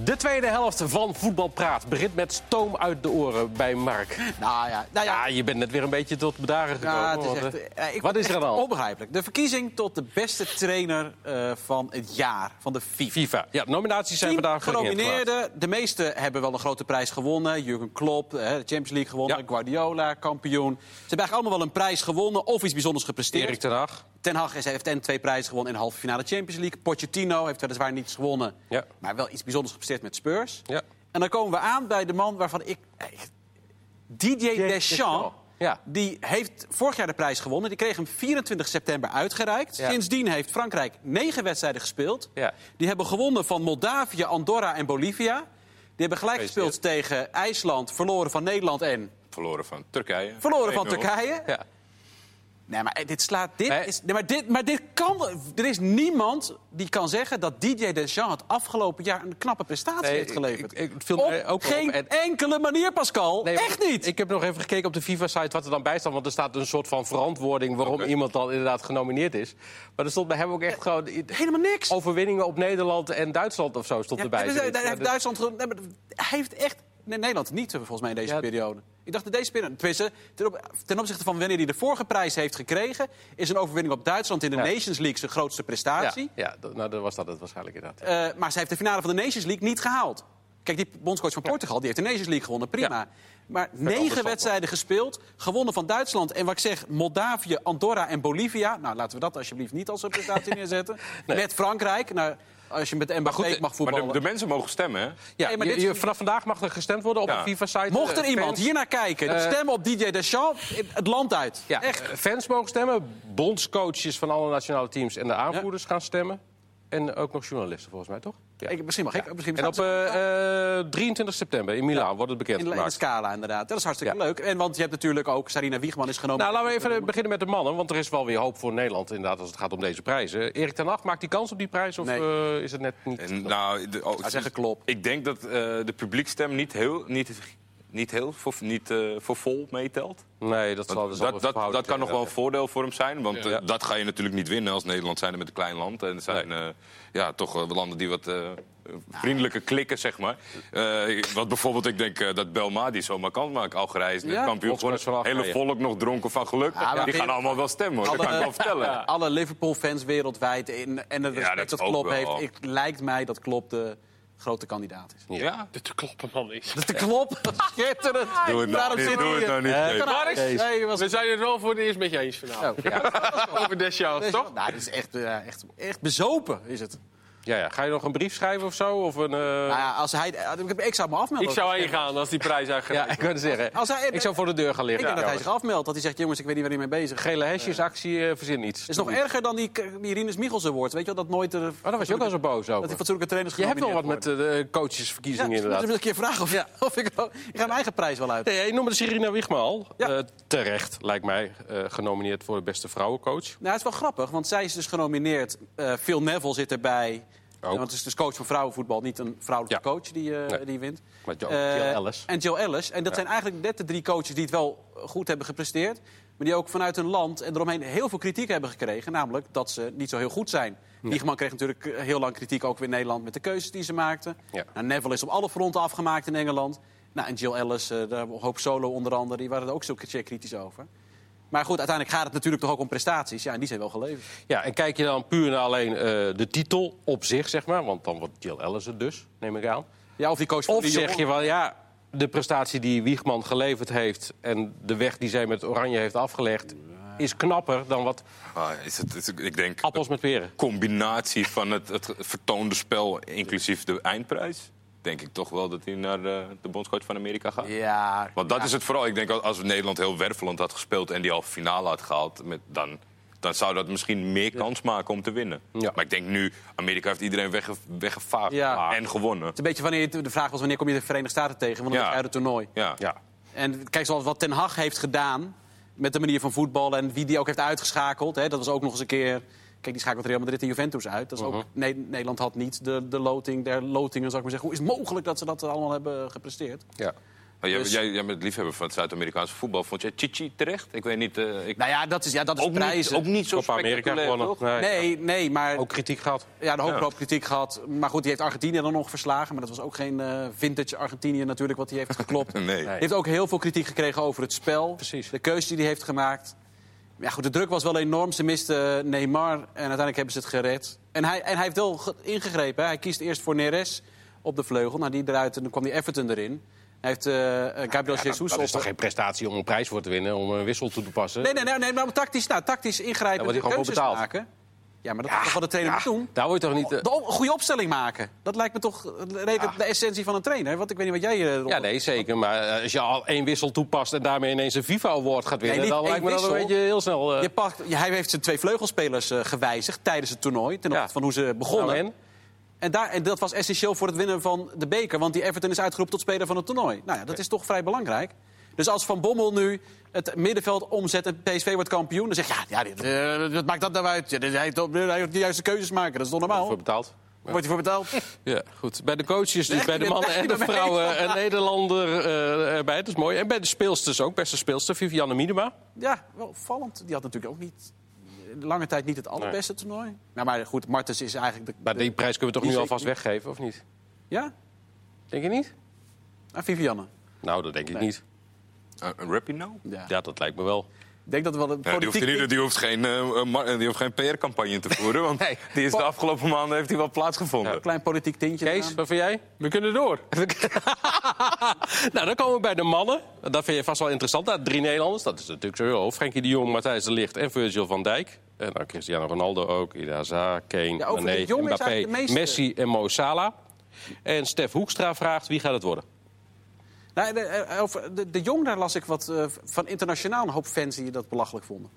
De tweede helft van Voetbalpraat begint met stoom uit de oren bij Mark. Nou ja, nou ja. Ja, je bent net weer een beetje tot bedaren gekomen. Ja, het is echt, eh, ik wat is er hand? Onbegrijpelijk. De verkiezing tot de beste trainer eh, van het jaar, van de FIFA. FIFA. Ja, nominaties zijn vandaag genomineerd. genomineerden. De meeste hebben wel een grote prijs gewonnen. Jurgen Klopp, eh, de Champions League gewonnen. Ja. Guardiola, kampioen. Ze hebben eigenlijk allemaal wel een prijs gewonnen of iets bijzonders gepresteerd. Erik ten Hag. Ten Hag heeft en twee prijzen gewonnen in de halve finale Champions League. Pochettino heeft weliswaar niets gewonnen, Ja. maar wel iets bijzonders gepresteerd met Spurs. Ja. En dan komen we aan bij de man waarvan ik... eh, Didier Deschamps, ja. die heeft vorig jaar de prijs gewonnen. Die kreeg hem 24 september uitgereikt. Ja. Sindsdien heeft Frankrijk negen wedstrijden gespeeld. Ja. Die hebben gewonnen van Moldavië, Andorra en Bolivia. Die hebben gelijk gespeeld tegen IJsland, verloren van Nederland en Verloren van Turkije. verloren van 1-0. Turkije. Ja. Nee, maar dit slaat. Dit Nee. is, nee, maar, dit, maar dit kan. Er is niemand die kan zeggen dat Didier Deschamps het afgelopen jaar een knappe prestatie Nee, heeft geleverd. ik- ik- het viel op mij ook geen op. En- enkele manier, Pascal. Nee, Echt niet. Ik heb nog even gekeken op de FIFA-site wat er dan bij staat. Want er staat een soort van verantwoording waarom iemand dan inderdaad genomineerd is. Maar er stond bij hem ook echt gewoon... Helemaal niks. Overwinningen op Nederland en Duitsland of zo stond Ja, erbij. Ja, heeft dus- Duitsland Hij heeft echt. Nee, Nederland niet, eh, volgens mij, in deze Ja. periode. Ik dacht dat deze periode. Tenminste, ten, op- ten opzichte van wanneer hij de vorige prijs heeft gekregen. is een overwinning op Duitsland in de Ja. Nations League zijn grootste ja, prestatie. ja dat- nou, dan was dat het waarschijnlijk inderdaad. Eh, maar ze heeft de finale van de Nations League niet gehaald. Kijk, die bondscoach van Portugal die heeft de Nations League gewonnen, prima. Maar negen wedstrijden gespeeld, gewonnen van Duitsland. En wat ik zeg, Moldavië, Andorra en Bolivia. Nou, laten we dat alsjeblieft niet als een prestatie neerzetten. Met Frankrijk. Nou, als je met Mbappé goed, mag Maar voetballen. de, de mensen mogen stemmen, hè? Ja, Nee, maar je- dit- je- vanaf vandaag mag er gestemd worden op Ja. de FIFA-site. Mocht er Eh, iemand hier naar kijken, Eh, stemmen op DJ Deschamps, het land uit. Ja, Echt. eh, fans mogen stemmen, bondscoaches van alle nationale teams en de aanvoerders gaan stemmen. En ook nog journalisten, volgens mij, toch? Ja. Ik, misschien mag ik. Misschien En op eh, eh, 23 september in Milaan wordt het in, de- in de scala, inderdaad. Dat is hartstikke Ja. leuk. En want je hebt natuurlijk ook Sarina Wiegman is genomen. Nou, laten we even beginnen met de mannen, want er is wel weer hoop voor Nederland inderdaad als het gaat om deze prijzen. Erik ten Hag, maakt die kans op die prijs of Nee. eh, is het net niet? En, nou, de, oh, Hij zegt klop. Ik denk dat eh, de publiekstem niet heel, niet, niet heel voor, niet, eh, voor vol meetelt. nee, dat zal, Dat, zal dat, dat, dat kan nog wel een voordeel voor hem zijn. Want Ja. eh, dat ga je natuurlijk niet winnen als Nederland zijn met een klein land. En het zijn eh, ja, toch landen die wat eh, vriendelijker klikken, zeg maar. Eh, wat bijvoorbeeld, ik denk eh, dat Belmadi zomaar kan maken. Algerije is net Ja. kampioen geworden. Hele volk nog dronken van geluk. Ja, die gaan allemaal wel stemmen, hoor. dat kan ik wel vertellen. Alle Liverpool-fans weldwijd in, en het respect dat dat, Klopp wel. heeft. Ik, lijkt mij dat Klopp de grote kandidaat is. Ja? De te kloppen man is. Dat is de Klopp. Schitterend. Doe het nou Daarom niet, doe het nou. Eh, We zijn het wel voor het eerst met je eens vanavond. Oh, ja. Over Deschamps, toch? Nou, dit is echt, eh, echt, echt bezopen, is het. Ja, ja. Ga je nog een brief schrijven of zo? Of een, eh, Nou ja, als hij, ik zou me afmelden. Ik zou heen gaan als die prijs Ja, uitgereikt ik wilde zeggen. Als hij- ik zou voor de deur gaan Ik liggen. denk dat hij Ja. zich afmeldt. Dat hij zegt, jongens, ik weet niet waar hij mee bezig is. Gele hesjesactie, eh verzin iets. Het is nog erger dan die, die Rinus Michels Award. Weet je wel, dat nooit... Er, Oh, daar was je ook al zo boos Dat over. die fatsoenlijke trainers Je hebt wel wat met eh, de coachesverkiezingen Ja, inderdaad. dus een keer vragen of, of ik... Ik ga mijn eigen prijs wel uit. Nee, je noemde Serena Wiegman al. Ja. Terecht, lijkt mij, genomineerd voor de beste vrouwencoach. Nou, het is wel grappig, want zij is dus genomineerd. Phil Neville zit erbij. Ook. Want het is dus coach van vrouwenvoetbal, niet een vrouwelijke Ja. coach die, eh, Nee. die wint. Maar Jo- Eh, Jill Ellis. En Jill Ellis. En dat zijn eigenlijk net de drie coaches die het wel goed hebben gepresteerd. Maar die ook vanuit hun land en eromheen heel veel kritiek hebben gekregen. Namelijk dat ze niet zo heel goed zijn. Wiegman kreeg natuurlijk eh, heel lang kritiek ook weer in Nederland met de keuzes die ze maakten. Ja. Nou, Neville is op alle fronten afgemaakt in Engeland. Nou, en Jill Ellis, daar Hoop Solo onder andere, die waren er ook zo kritisch over. Maar goed, uiteindelijk gaat het natuurlijk toch ook om prestaties. Ja, en die zijn wel geleverd. Ja, en kijk je dan puur naar alleen eh, de titel op zich, zeg maar. Want dan wordt Jill Ellis het dus, neem ik aan. Ja, of die coach van Of zeg je wel, ja, de prestatie die Wiegman geleverd heeft... en de weg die zij met Oranje heeft afgelegd... is knapper dan wat Ah, is het, is- ik denk appels met peren. combinatie van het, het vertoonde spel, inclusief de eindprijs. Denk ik toch wel dat hij naar de, de bondscoach van Amerika gaat. Ja, Want dat ja. is het vooral. Ik denk als- Nederland heel wervelend had gespeeld en die halve finale had gehaald, met, dan, dan zou dat misschien meer kans maken om te winnen. Ja. Maar ik denk nu, Amerika heeft iedereen wegge, weggevaagd Ja. en gewonnen. Het is een beetje wanneer, de vraag was wanneer kom je de Verenigde Staten tegen? Want dan Ja. is het uit het toernooi. Ja. Ja. En kijk, zoals wat Ten Hag heeft gedaan met de manier van voetballen... en wie die ook heeft uitgeschakeld. Hè, dat was ook nog eens een keer... Kijk, die schakelt Real Madrid en Juventus uit. Dat is ook, nee, Nederland had niet de, de loting der lotingen, zou ik maar zeggen. Hoe is het mogelijk dat ze dat allemaal hebben gepresteerd? ja. Maar jij, Dus- jij, jij bent liefhebber van het Zuid-Amerikaanse voetbal. Vond jij Chichi terecht? Ik weet niet. eh, ik, Nou ja, dat is, ja, dat is ook, niet, prijzen. ook niet zo Copa Amerika spectaculair, gewonnen. Nee. Nee, nee, maar Ook kritiek gehad. ja, de hoop Ja. hoop kritiek gehad. Maar goed, die heeft Argentinië dan nog verslagen. Maar dat was ook geen eh, vintage Argentinië natuurlijk, wat hij heeft geklopt. Nee. Nee. Hij heeft ook heel veel kritiek gekregen over het spel. Precies. De keuze die hij heeft gemaakt. Ja, goed, de druk was wel enorm. Ze misten Neymar en uiteindelijk hebben ze het gered. En hij, en hij heeft wel ge- ingegrepen. hè. Hij kiest eerst voor Neres op de vleugel. Nou, die eruit en dan kwam die Everton erin. Hij heeft eh, eh, Gabriel Jesus Dat is toch geen prestatie om een prijs voor te winnen, om een wissel toe te passen? Nee, nee, nee, nee maar tactisch, nou, tactisch ingrijpen Ja, keuzes maken. Ja, maar dat is toch wat de trainer moet doen? Daar word je toch niet... eh, De op- goede opstelling maken. Dat lijkt me toch redelijk de essentie van een trainer. Want ik weet niet wat jij... eh, erop- Ja, nee, zeker. Maar eh, als je al één wissel toepast en daarmee ineens een FIFA-award gaat winnen... Dan lijkt me dat een beetje heel snel... eh, Je pakt, ja, hij heeft zijn twee vleugelspelers eh, gewijzigd tijdens het toernooi. Ten Ja. opzichte van hoe ze begonnen. nou, en? En, daar, en dat was essentieel voor het winnen van de beker. Want die Everton is uitgeroepen tot speler van het toernooi. Nou ja, dat is toch vrij belangrijk. Dus als Van Bommel nu het middenveld omzet en PSV wordt kampioen... dan zeg je, ja, ja dit, eh, wat maakt dat nou uit? Ja, dit- hij, heeft, heeft de juiste keuzes maken, dat is toch normaal? Voor betaald. Wordt hij voor betaald? Ja, goed. Bij de coaches, dus Nee, bij de mannen en de vrouwen, een Nederlander eh, erbij. Dat is mooi. En bij de speelsters ook, beste speelster, Vivianne Miedema. Ja, wel opvallend. Die had natuurlijk ook niet... Lange tijd niet het allerbeste toernooi. Nou, maar goed, Martens is eigenlijk... De, Maar de- die prijs kunnen we toch nu alvast weggeven, of niet? Ja? Denk je niet? Aan Vivianne. Nou, dat denk ik niet. Uh, een rappie nou? Ja. Ja, dat lijkt me wel. Ik denk dat wel een Ja, die, hoeft politiek... niet, die hoeft geen, eh, eh, die hoeft geen PR-campagne te voeren. Want Nee. die is de afgelopen maanden heeft die wel plaatsgevonden. Een klein politiek tintje. Kees, eraan. wat vind jij? We kunnen door. nou, dan komen we bij de mannen. Dat vind je vast wel interessant. Nou, drie Nederlanders, dat is natuurlijk zo. Frenkie de Jong, Matthijs de Ligt en Virgil van Dijk. En dan Cristiano Ronaldo ook, Ida Hazard, Kane, Ja, Mané, Mbappé. Messi en Mo Salah. En Stef Hoekstra vraagt, wie gaat het worden? Nou, de, eh, over de, de Jong, daar las ik wat eh, van internationaal een hoop fans die dat belachelijk vonden.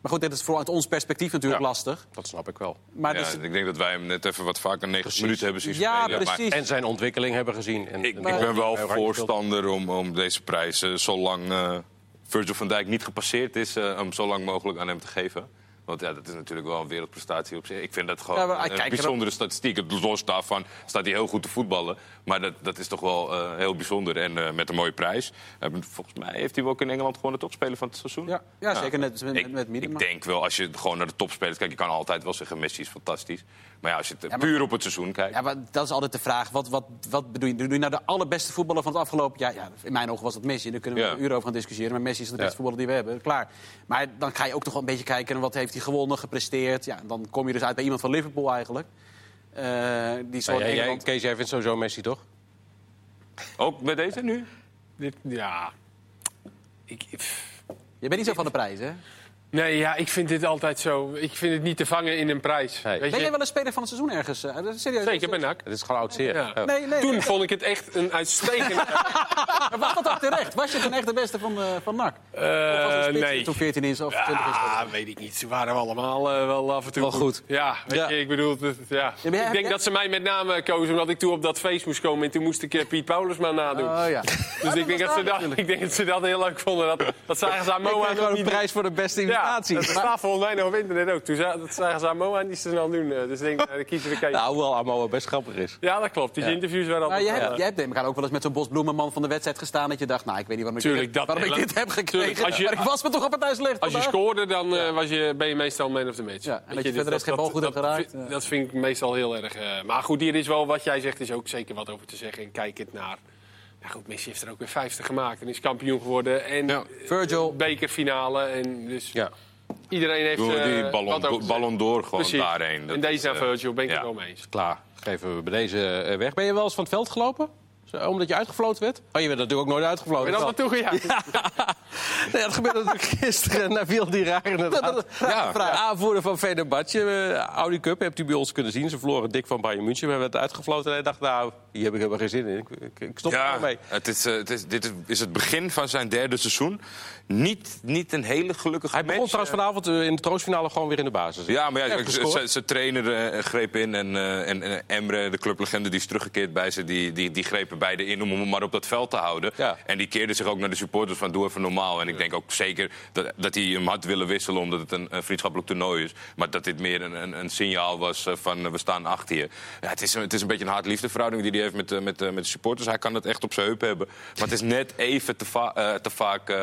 Maar goed, dit is vooral uit ons perspectief natuurlijk Ja. lastig. Dat snap ik wel. Maar Ja, dus, ik denk dat wij hem net even wat vaker 90 minuten hebben zien Ja, spelen. Maar. En zijn ontwikkeling hebben gezien. En, ik, en- ik ben wel voorstander om, om deze prijs, eh, zolang eh, Virgil van Dijk niet gepasseerd is, eh, hem zo lang mogelijk aan hem te geven. Want ja, dat is natuurlijk wel een wereldprestatie op zich. Ik vind dat gewoon Ja, een er bijzondere statistiek. Het Los daarvan staat hij heel goed te voetballen. Maar dat, dat is toch wel eh, heel bijzonder. En eh, met een mooie prijs. Eh, volgens mij heeft hij ook in Engeland gewoon de topspeler van het seizoen. ja, ja, zeker net met, Ik, met Miedema. ik denk wel, als je gewoon naar de topspelers kijkt... je kan altijd wel zeggen, Messi is fantastisch. Maar ja, als je het maar- puur op het seizoen kijkt... Ja, maar dat is altijd de vraag. Wat, wat, wat bedoel je? Bedoel je nou de allerbeste voetballer van het afgelopen jaar? Ja, in mijn ogen was het Messi. Daar kunnen we Ja. een uur over gaan discussiëren. Maar Messi is de beste Ja. voetballer die we hebben. Klaar. Maar dan ga je ook toch wel een beetje kijken... naar wat heeft hij gewonnen, gepresteerd. Ja, dan kom je dus uit bij iemand van Liverpool eigenlijk. Eh, die in jij, Engeland... Kees, jij vindt sowieso Messi, toch? Ook met deze nu? Dit, ja. Ik, Je bent niet zo van de prijs, hè? Nee, ja, ik vind dit altijd zo. Ik vind het niet te vangen in een prijs. Nee. Weet Ben je? jij wel een speler van het seizoen ergens? eh, dat is serieus. Zeker bij NAC. Het is gewoon oud zeer. Ja. Nee, nee. Toen nee. vond ik het echt een uitstekende... Maar was dat ook terecht? Was je dan echt de beste van, eh, van NAC? of was het Eh, nee. toen 14 is of 20 is? Ja, weet ik niet. Ze waren allemaal wel af en toe Wel goed. Ja, weet Ja. je, ik bedoel, ja. maar ik denk dat ze mij met name kozen omdat ik toen op dat feest moest komen en toen moest ik Piet Paulusma nadoen. Oh ja. dus ik denk, dat ze dat, ik denk dat ze dat heel leuk vonden. Dat, dat zagen ze aan Ik Moa nog een prijs voor de beste Ja, dat staat volgens mij nog op internet ook. Toen dat zagen ze aan Moa niet zo snel doen. eh, Dus ik denk, nou, dan kiezen we Kees. Nou, hoewel Amo best grappig is. Ja, dat klopt. Die Ja. interviews waren Maar altijd... jij, wel, hebt, jij hebt neem ik aan ook wel eens met zo'n bosbloemenman van de wedstrijd gestaan... dat je dacht, nou, ik weet niet waarom ik, Tuurlijk, dit, dat waarom ik dit heb gekregen. Tuurlijk, als je- maar ik was me toch op het thuis licht Als je scoorde, dan eh, was je, ben je meestal man of the match. Ja, en dat je verder geen bal goed hebt dat geraakt, vind- ja. Dat vind ik meestal heel erg. eh, maar goed, hier is wel wat jij zegt, is ook zeker wat over te zeggen. En kijk het naar. Ja, goed, Messi heeft er ook weer 50 gemaakt en is kampioen geworden. En Ja. Virgil. bekerfinale. En dus Ja. iedereen heeft. Doe eh, die wat ballon, door gewoon Precies. daarheen. Dat En deze is, naar eh, Virgil ben ik ja. het wel mee eens. Klaar. Geven we bij deze eh, weg. Ben je wel eens van het veld gelopen? Zo, Omdat je uitgefloten werd? Oh, je bent natuurlijk ook nooit uitgefloten. Ben je dat naartoe gejaagd? Nee, dat gebeurde natuurlijk gisteren. Nabil Diraar inderdaad. Ja, vraag. Aanvoerder van Fenerbahce. eh, Audi Cup, hebt u bij ons kunnen zien. Ze verloren dik van Bayern München. We hebben het uitgefloten en hij dacht, nou, hier heb ik helemaal geen zin in. Ik, ik, ik stop er Ja, maar mee. het is, eh, het is, dit is- is het begin van zijn derde seizoen. Niet, niet een hele gelukkige Hij begon trouwens vanavond eh, in de troostfinale gewoon weer in de basis. Ja, maar ja, zijn zijn trainer eh, greep in en, en, en Emre, de clublegende, die is teruggekeerd bij ze. Die, die, die grepen beide in om hem maar op dat veld te houden. Ja. En die keerde zich ook naar de supporters van doe even normaal. En ik denk ook zeker dat, dat hij hem had willen wisselen omdat het een, een vriendschappelijk toernooi is. Maar dat dit meer een, een, een signaal was eh, van eh, we staan achter je. Ja, het, is, een- het is een beetje een hard-liefde-verhouding die hij heeft met, eh, met, met de supporters. Hij kan het echt op zijn heup hebben. Maar het is net even te, va- te vaak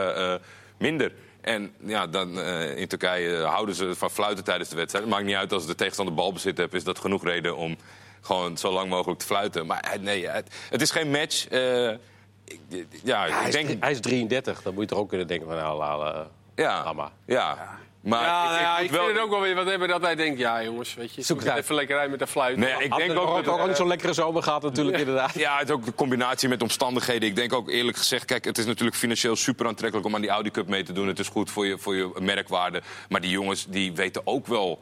minder. En ja, dan, in Turkije houden ze van fluiten tijdens de wedstrijd. Het maakt niet uit als de tegenstander balbezit heeft, is dat genoeg reden om gewoon zo lang mogelijk te fluiten. Maar eh, nee, het, het is geen match. Eh, ik, ja, hij, ik is, denk. hij is 33, dan moet je toch ook kunnen denken van nou, la, la, Ja, maar. ja. Maar Ja, ik, nou ja, ik wel- vind het ook wel weer wat hebben dat hij denkt. Ja, jongens, weet je, Zoek het uit. even lekker uit met de fluit. Nee, ik denk ook. dat- ook niet zo'n lekkere zomer gehad natuurlijk, inderdaad. Ja, het is ook de combinatie met omstandigheden. Ik denk ook eerlijk gezegd, kijk, het is natuurlijk financieel super aantrekkelijk om aan die Audi Cup mee te doen. Het is goed voor je, voor je merkwaarde. Maar die jongens die weten ook wel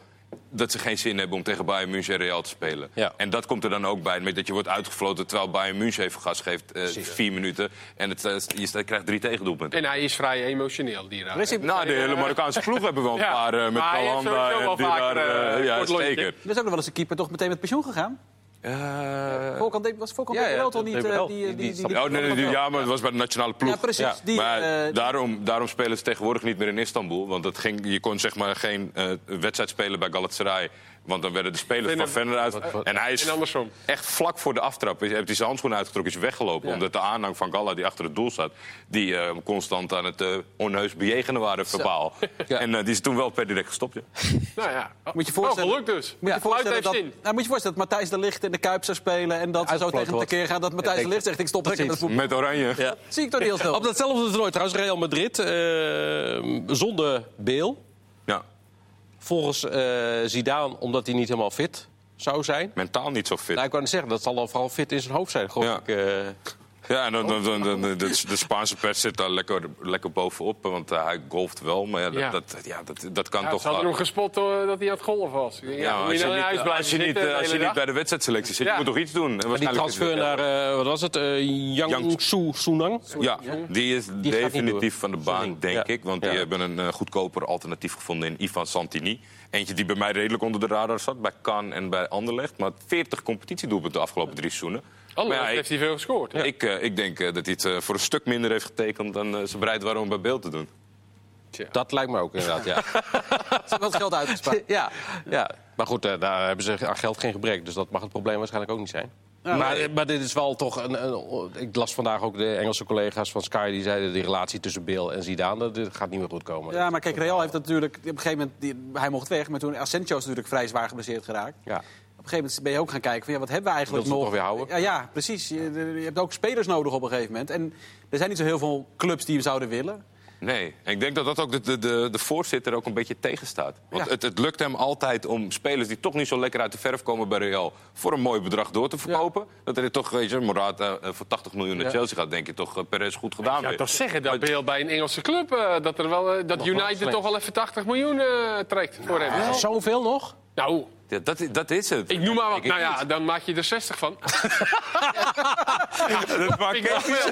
dat ze geen zin hebben om tegen Bayern München en Real te spelen. Ja. En dat komt er dan ook bij, met dat je wordt uitgefloten terwijl Bayern München even gas geeft, eh, vier minuten. En het, eh, je krijgt drie tegendoelpunten. En hij is vrij emotioneel, die raad. Is hij- Nou, de hele Marokkaanse ploeg hebben wel een Ja, paar eh, met sowieso en wel die vaker, daar, eh, eh, ja, zeker. Er is ook nog wel eens een keeper toch meteen met pensioen gegaan. Eh, Volkan was Volkan Ja, ja, toch niet... eh, die, Die- die, Oh, nee, nee, die- ja, maar het was bij de nationale ploeg. Ja, precies. Ja. Die, maar eh, daarom, daarom spelen ze tegenwoordig niet meer in Istanbul. Want dat ging, je kon zeg maar geen wedstrijd spelen bij Galatasaray Want dan werden de spelers van Venner uit. En hij is echt vlak voor de aftrap. Is, heeft hij zijn handschoen uitgetrokken, is weggelopen. Omdat de aanhang van Galla, die achter het doel zat... die eh, constant aan het eh, onheus bejegenen waren, verbaal. Ja. En eh, die is toen wel per direct gestopt. Ja. Nou ja, Moet je Wel voorstellen- geluk dus. Moet je Ja, voorstellen dat, zin. nou, moet je voorstellen dat Matthijs de Ligt in de Kuip zou spelen... en dat zo Uitgefloten tegen de wordt. keer gaat dat Matthijs de Ligt zegt... ik stop lekker met voetbal. Met oranje. Ja. Zie ik toch niet heel snel. Op datzelfde toernooi trouwens, Real Madrid, zonder Beel. Volgens eh Zidane, omdat hij niet helemaal fit zou zijn. Mentaal niet zo fit. Nou, ik net zeggen, dat zal dan vooral fit in zijn hoofd zijn, geloof Ja. ik. eh. Ja, en dan, dan, dan, dan- de, de Spaanse pers zit daar lekker, lekker bovenop. Want eh, hij golft wel. Maar ja, dat, Ja. Dat, ja, dat, dat kan Ja, toch ze hadden hem gespot eh, dat hij aan het golven was. Ja, als je, niet, als je, niet, eh, als je niet bij de wedstrijdselectie zit, Ja. je moet toch iets doen. En die transfer het- naar, eh, wat was het, eh Yang Yang- Su Sunang? Ja, die is definitief van de baan, denk Ja. ik. Want die hebben een goedkoper alternatief gevonden in Ivan Santini. Eentje die bij mij redelijk onder de radar zat, bij Cannes en bij Anderlecht. Maar 40 competitiedoelpunten de afgelopen drie seizoenen. Anders Maar ja, heeft hij veel gescoord. Ik, eh, ik denk eh, dat hij het eh, voor een stuk minder heeft getekend dan eh, ze bereid waren om bij beeld te doen. Dat lijkt me ook inderdaad, ja. Ze het geld uitgespaard. ja, ja. Maar goed, daar hebben ze aan geld geen gebrek. Dus dat mag het probleem waarschijnlijk ook niet zijn. maar, maar dit is wel toch een, een- Ik las vandaag ook de Engelse collega's van Sky... die zeiden die relatie tussen Bill en Zidane... dat gaat niet meer goed komen. Ja, maar kijk, Real heeft natuurlijk... Op een gegeven moment, die, hij mocht weg, maar toen Asensio is natuurlijk vrij zwaar geblesseerd geraakt. Ja. Op een gegeven moment ben je ook gaan kijken van ja, wat hebben we eigenlijk nog? toch weer houden? Ja, ja precies. Je, je hebt ook spelers nodig op een gegeven moment. En er zijn niet zo heel veel clubs die hem zouden willen. Nee, en ik denk dat dat ook de, de, de, de voorzitter ook een beetje tegenstaat. Want Ja. het, het lukt hem altijd om spelers die toch niet zo lekker uit de verf komen bij Real... voor een mooi bedrag door te verkopen. Dat er toch, weet je, Morata eh, voor 80 miljoen naar Ja. Chelsea gaat... denk je toch, eh, Perez goed gedaan Ja, toch zeggen dat bij een Engelse club... eh, dat, er wel, eh, dat United toch wel even 80 miljoen eh, trekt voor hem. Zoveel nog? Nou, Ja, dat, is- dat is het. ik noem maar wat. Nou ja, dan maak je er 60 van. Dat maakt Ik wel veel.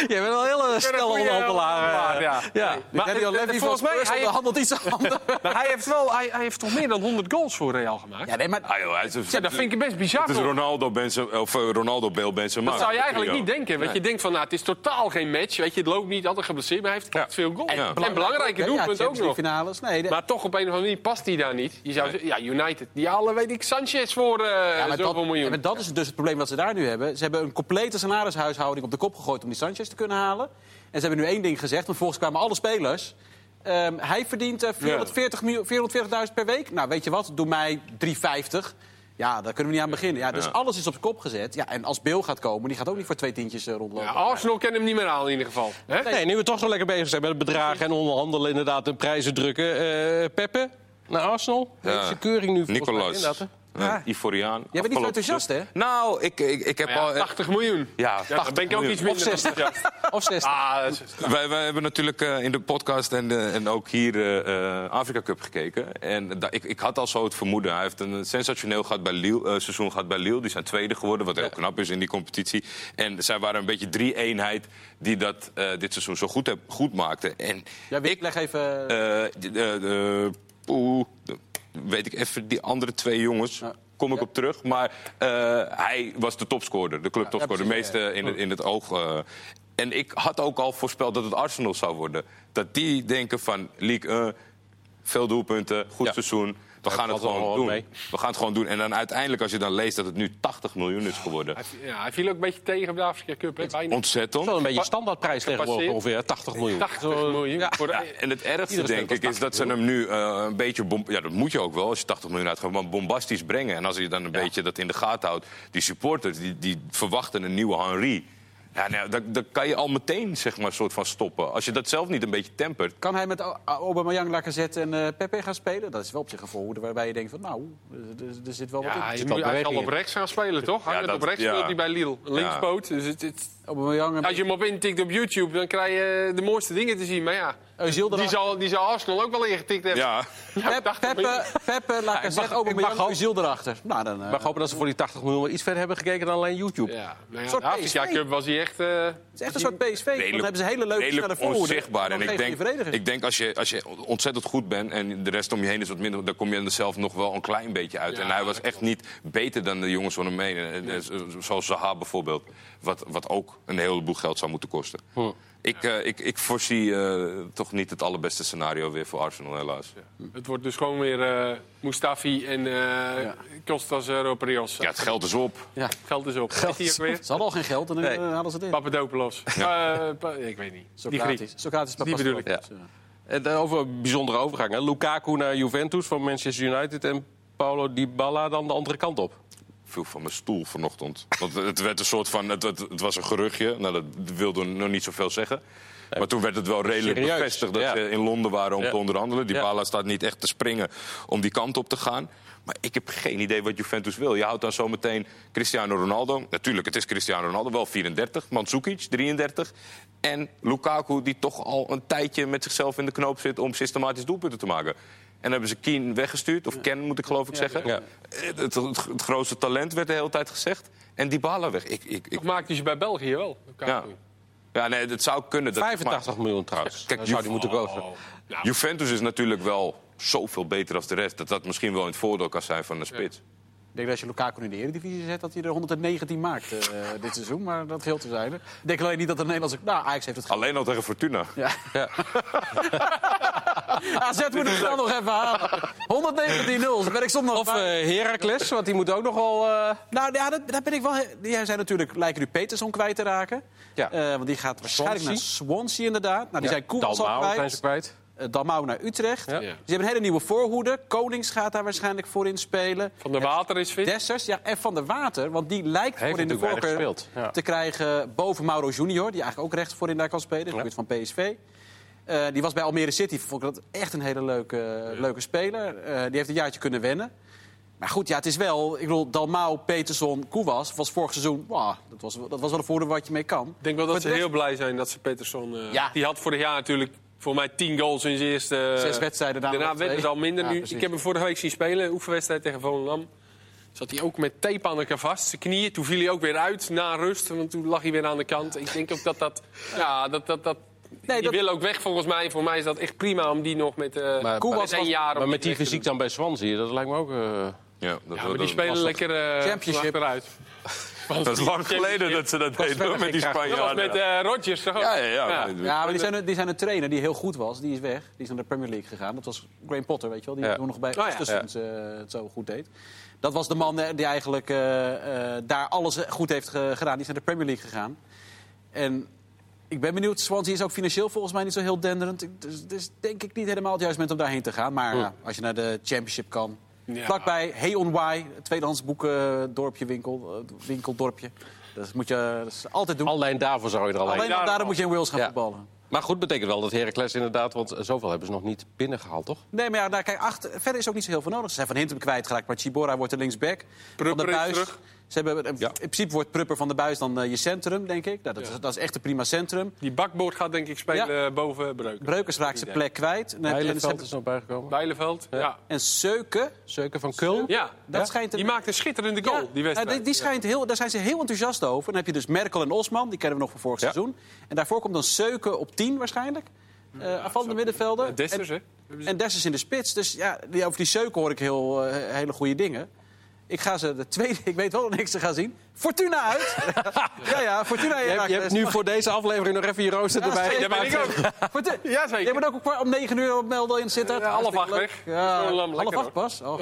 Je bent wel een hele snelle goeie onderhandelaar. eh. ja. ja. Maar Daniel eh, Levy volgens mij, hij handelt iets anders. maar hij heeft wel, hij, hij heeft toch meer dan 100 goals voor Real gemaakt? Ja, nee, maar Ah, joh, is, Ja, dat vind ik best bizar. Het is? Ronaldo, Benzema, of eh, Ronaldo Bale Benzema. Dat zou je eigenlijk Ja. niet denken. Want je denkt van, nou, het is totaal geen match. Weet je, het loopt niet altijd geblesseerd, maar hij heeft echt veel goals. Ja. En, belangrijke ja, doelpunten ook nog. finales. Nee, de- Maar toch op een of andere manier past hij daar niet. Je zou ja, United, die halen, weet ik, Sanchez voor eh ja, maar dat, miljoen. ja, maar dat is dus het probleem wat ze daar nu hebben. Ze hebben een complete salarishuishouding op de kop gegooid om die Sanchez te kunnen halen. En ze hebben nu één ding gezegd, want volgens kwamen alle spelers. ehm, hij verdient eh, 440 miljoen- 440.000 per week. Nou, weet je wat? Doe mij 350. Ja, daar kunnen we niet aan beginnen. Ja, dus Ja. alles is op kop gezet. Ja, en als Bill gaat komen, die gaat ook niet voor twee tientjes eh, rondlopen. Ja, Arsenal kent hem niet meer aan in ieder geval. Hè? Nee, nu we toch zo lekker bezig zijn met het bedragen en onderhandelen... inderdaad, en prijzen drukken. Eh Peppe, naar Arsenal. Ja. Heeft zijn keuring nu mij Nicolas. inderdaad, hè? Ja. Ivoriaan. Jij bent niet enthousiast, hè? Nou, ik, ik, ik heb Ja, al... 80 miljoen. Ja, Ja, dan ben ik ook 80 iets minder. Of 60. Ja. Of 60. Ah, is- Wij, wij hebben natuurlijk eh, in de podcast en, eh, en ook hier eh, eh, Afrika Cup gekeken. En da- ik, ik had al zo het vermoeden. Hij heeft een sensationeel gehad bij Lille, eh, seizoen gehad bij Lille. Die zijn tweede geworden, wat heel knap is in die competitie. En zij waren een beetje drie-eenheid die dat eh, dit seizoen zo goed, heb, goed maakte. En Ja, ik leg even... eh, eh, eh, oeh, weet ik even, die andere twee jongens. Kom ik op terug. Maar eh, hij was de topscorer, de clubtopscorer. Ja, de meeste in, het, in het oog. eh. en ik had ook al voorspeld dat het Arsenal zou worden. Dat die denken van League 1, veel doelpunten, goed Ja. seizoen. We gaan het gewoon doen. mee. We gaan het gewoon doen. En dan uiteindelijk, als je dan leest dat het nu 80 miljoen is geworden. Ja, hij viel ook een beetje tegen op de Afrika Cup. Hè? Bijna Ontzettend. Een beetje standaardprijs tegenwoordig ongeveer, 80 miljoen. 80 miljoen. Voor de- Ja, en het ergste, denk ik, is dat ze hem nu eh, een beetje... bom- Ja, dat moet je ook wel als je 80 miljoen uitgaat, maar bombastisch brengen. En als je dan een beetje dat in de gaten houdt... die supporters, die, die verwachten een nieuwe Henry. Ja, nou, dan, dan kan je al meteen, zeg maar, soort van stoppen. Als je dat zelf niet een beetje tempert. Kan hij met Aubameyang, Lacazette en eh Pepe gaan spelen? Dat is wel op zich een voorhoede waarbij je denkt van nou, er, er- zit wel wat Ja, in. je wat moet, hij zal op rechts gaan spelen, toch? Hij Ja, dat- op rechts ja. speelt hij bij Lille. Linkspoot. Dus het, het- En als je hem op intikt op YouTube, dan krijg je de mooiste dingen te zien. Maar ja, Özil die zal, die zal Arsenal ook wel ingetikt hebben. Ja, Ja, Pep, 80 miljoen. Pepe, Pepe, Lacazette, ik mag Aubameyang, Özil erachter. Nou, dan... eh, Ik mag hopen dat ze voor die 80 miljoen wel iets verder hebben gekeken dan alleen YouTube. Ja, nou ja, soort de Afrika PSV. Cup was hij echt... eh, het is echt een soort PSV. Dan hebben ze hele leuke snelle redelijk voorhoeden. onzichtbaar. En ik denk, ik denk als, je, als je ontzettend goed bent en de rest om je heen is wat minder... dan kom je er zelf nog wel een klein beetje uit. Ja, en hij was echt niet beter dan de jongens van hem heen. En, eh, Zoals Zaha bijvoorbeeld. Wat, wat ook een heleboel geld zou moeten kosten. Hm. Ik, eh, ik, ik voorzie eh, toch niet het allerbeste scenario weer voor Arsenal, helaas. Het wordt dus gewoon weer eh, Mustafi en eh Kostas Roprios. Ja, het geld is op. Ja. Geld is op. Geld. Is weer? Ze hadden al geen geld en dan Nee. hadden ze dit. Papadopoulos. Eh, pa- ik weet niet. Socrates. Socrates Die bedoel ik. Ja. En over een bijzondere overgang. Hè. Lukaku naar Juventus van Manchester United en Paulo Dybala dan de andere kant op. viel van mijn stoel vanochtend. Want het werd een soort van. Het, het, het was een geruchtje. Nou, dat wilde nog niet zoveel zeggen. Maar toen werd het wel redelijk Serieus, bevestigd dat ja. ze in Londen waren om Ja. te onderhandelen. Die. Bala staat niet echt te springen om die kant op te gaan. Maar ik heb geen idee wat Juventus wil. Je houdt dan zometeen Cristiano Ronaldo. Natuurlijk, het is Cristiano Ronaldo, wel 34. Mandzukic, 33. En Lukaku, die toch al een tijdje met zichzelf in de knoop zit... om systematisch doelpunten te maken. En hebben ze Keen weggestuurd, of Ken moet ik geloof ik zeggen. ja. Het, het, grootste talent werd de hele tijd gezegd. En die Bala weg. Ik, ik, ik, Of maakt hij ze bij België wel? Ja. ja, nee, het zou kunnen. Dat, 85 miljoen trouwens. Kijk, zou die moeten kosten. Oh, nou, Juventus is natuurlijk wel zoveel beter dan de rest. Dat dat misschien wel in het voordeel kan zijn van de spits. Ik denk dat als je Lukaku in de Eredivisie zet, dat hij er 119 maakt eh, dit seizoen. Maar dat geldt te zijn. Ik denk alleen niet dat de Nederlandse... Nou, Ajax heeft het ge- Alleen al tegen Fortuna. Ja. Ja. AZ moet het dan nog even halen. 119-0, daar ben ik soms nog Of eh. Heracles, want die moet ook nogal... eh Nou ja, dat, daar ben ik wel... Die zijn natuurlijk, lijken nu Peterson kwijt te raken. Ja. Eh, want die gaat waarschijnlijk naar Swansea inderdaad. Nou, die ja, zijn Koeman al Dalmau kwijt. zijn ze kwijt. Eh, Dalmau naar Utrecht. Ja. Ze hebben een hele nieuwe voorhoede. Konings gaat daar waarschijnlijk voor in spelen. Van der Water is fit. Dessers, ja, en Van der Water. Want die lijkt Heeft voor in de voorkeur ja. te krijgen boven Mauro Junior. Die eigenlijk ook rechts voorin daar kan spelen. Dat gebeurt van PSV. Eh, die was bij Almere City. Vond ik dat echt een hele leuke, leuke speler. Eh, die heeft een jaartje kunnen wennen. Maar goed, ja, het is wel... Ik bedoel, Dalmau, Peterson, Koewas was vorig seizoen... Wow, dat, was, dat was wel een voordeel wat je mee kan. Ik denk wel dat ze de heel blij zijn dat ze Peterson... eh, Ja. Die had vorig jaar natuurlijk voor mij 10 goals in zijn eerste... Zes wedstrijden, daarna werd het al minder Ja, nu. precies. Ik heb hem vorige week zien spelen, een oefenwedstrijd tegen Volendam. Zat hij ook met tape aan elkaar vast, zijn knieën. Toen viel hij ook weer uit na rust, want toen lag hij weer aan de kant. Ik denk ook dat dat... Ja, dat... dat, dat Nee, die dat- wil ook weg volgens mij. Voor mij is dat echt prima om die nog met... eh Maar- Koewas één jaar... Maar met die fysiek dan bij Swansea, dat lijkt me ook... eh, Ja, dat, Ja, maar dat- die spelen lekker eh Championship. achteruit. Dat is lang geleden dat ze dat deden met die Spanjaarden. met eh Rodgers, toch? Ja, ja, ja. Ja, maar die zijn, die zijn een trainer die heel goed was. Die is weg. Die is naar de Premier League gegaan. Dat was Graham Potter, weet je wel. Die Ja. toen nog bij ja. Östersund eh, het zo goed deed. Dat was de man eh, die eigenlijk eh, eh, daar alles goed heeft ge- gedaan. Die is naar de Premier League gegaan. En ik ben benieuwd. Swansea is ook financieel volgens mij niet zo heel denderend. Dus is denk ik niet helemaal het juiste moment om daarheen te gaan. Maar ja, als je naar de Championship kan. Ja. Vlakbij Hey on Why, tweedehands boekendorpje, winkel, eh, winkeldorpje. Dat moet je dat is altijd doen. Alleen daarvoor zou je er alleen... Alleen daarom al. moet je in Wales gaan Ja. voetballen. Maar goed, betekent wel dat Heracles inderdaad... want zoveel hebben ze nog niet binnengehaald, toch? Nee, maar ja, nou, kijk, achter, verder is ook niet zo heel veel nodig. Ze zijn van Hintem kwijtgeraakt, maar Chibora wordt de linksback. Van Prupper de is Buis. terug. Ze hebben, in Ja. principe wordt Prupper van de Buis dan eh, je centrum, denk ik. Nou, dat, is, dat is echt een prima centrum. Die bakboord gaat denk ik spelen boven Breuken. Breukers raakt zijn plek kwijt. Bijleveld is nog bijgekomen. Bijleveld, ja. en Seuken, Zeuken van Kulm. Ja, dat schijnt... een- die maakt een schitterende goal, Ja, die wedstrijd. die, die schijnt heel, daar zijn ze heel enthousiast over. Dan heb je dus Merkel en Osman, die kennen we nog van vorig Ja. seizoen. En daarvoor komt dan Seuken op 10 waarschijnlijk. Uh. Eh, Dessers, en, hè? En Dessers in de spits. Dus ja, die- over die Seuken hoor ik heel, eh, hele goede dingen. Ik ga ze de tweede, ik weet wel niks te gaan zien. Fortuna uit. ja, ja, Fortuna Je hebt, je hebt nu voor deze aflevering nog even je rooster Ja, erbij. dat ben ik ook. Fortuna. Ja, zeker. Je moet ook om 9 uur op melden in zitten. Ja, half acht weg. Ja, half acht pas. Oh,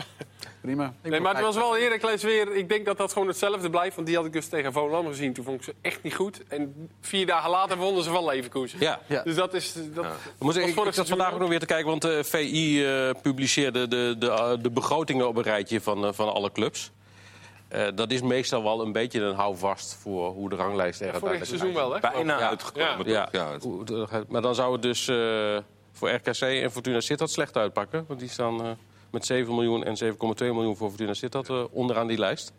prima. Nee, maar het was wel Heracles weer. Ik denk dat dat gewoon hetzelfde blijft. Want die had ik dus tegen Volendam gezien. Toen vond ik ze echt niet goed. En vier dagen later wonnen ze van Leverkusen. Ja. Ja. Dus dat is... Dat Moet ik, ik, zat vandaag ook nog weer te kijken, want de VI eh, publiceerde de, de, eh, de begrotingen op een rijtje van, eh, van alle clubs. Eh, dat is meestal wel een beetje een houvast voor hoe de ranglijst er uiteindelijk seizoen wel, hè? Bijna Ja. uitgekomen. Ja? Ja, maar dan zou het dus eh, voor RKC en Fortuna Sittard slecht uitpakken. Want die staan eh, met 7 miljoen en 7,2 miljoen voor Fortuna Sittard eh, onderaan die lijst.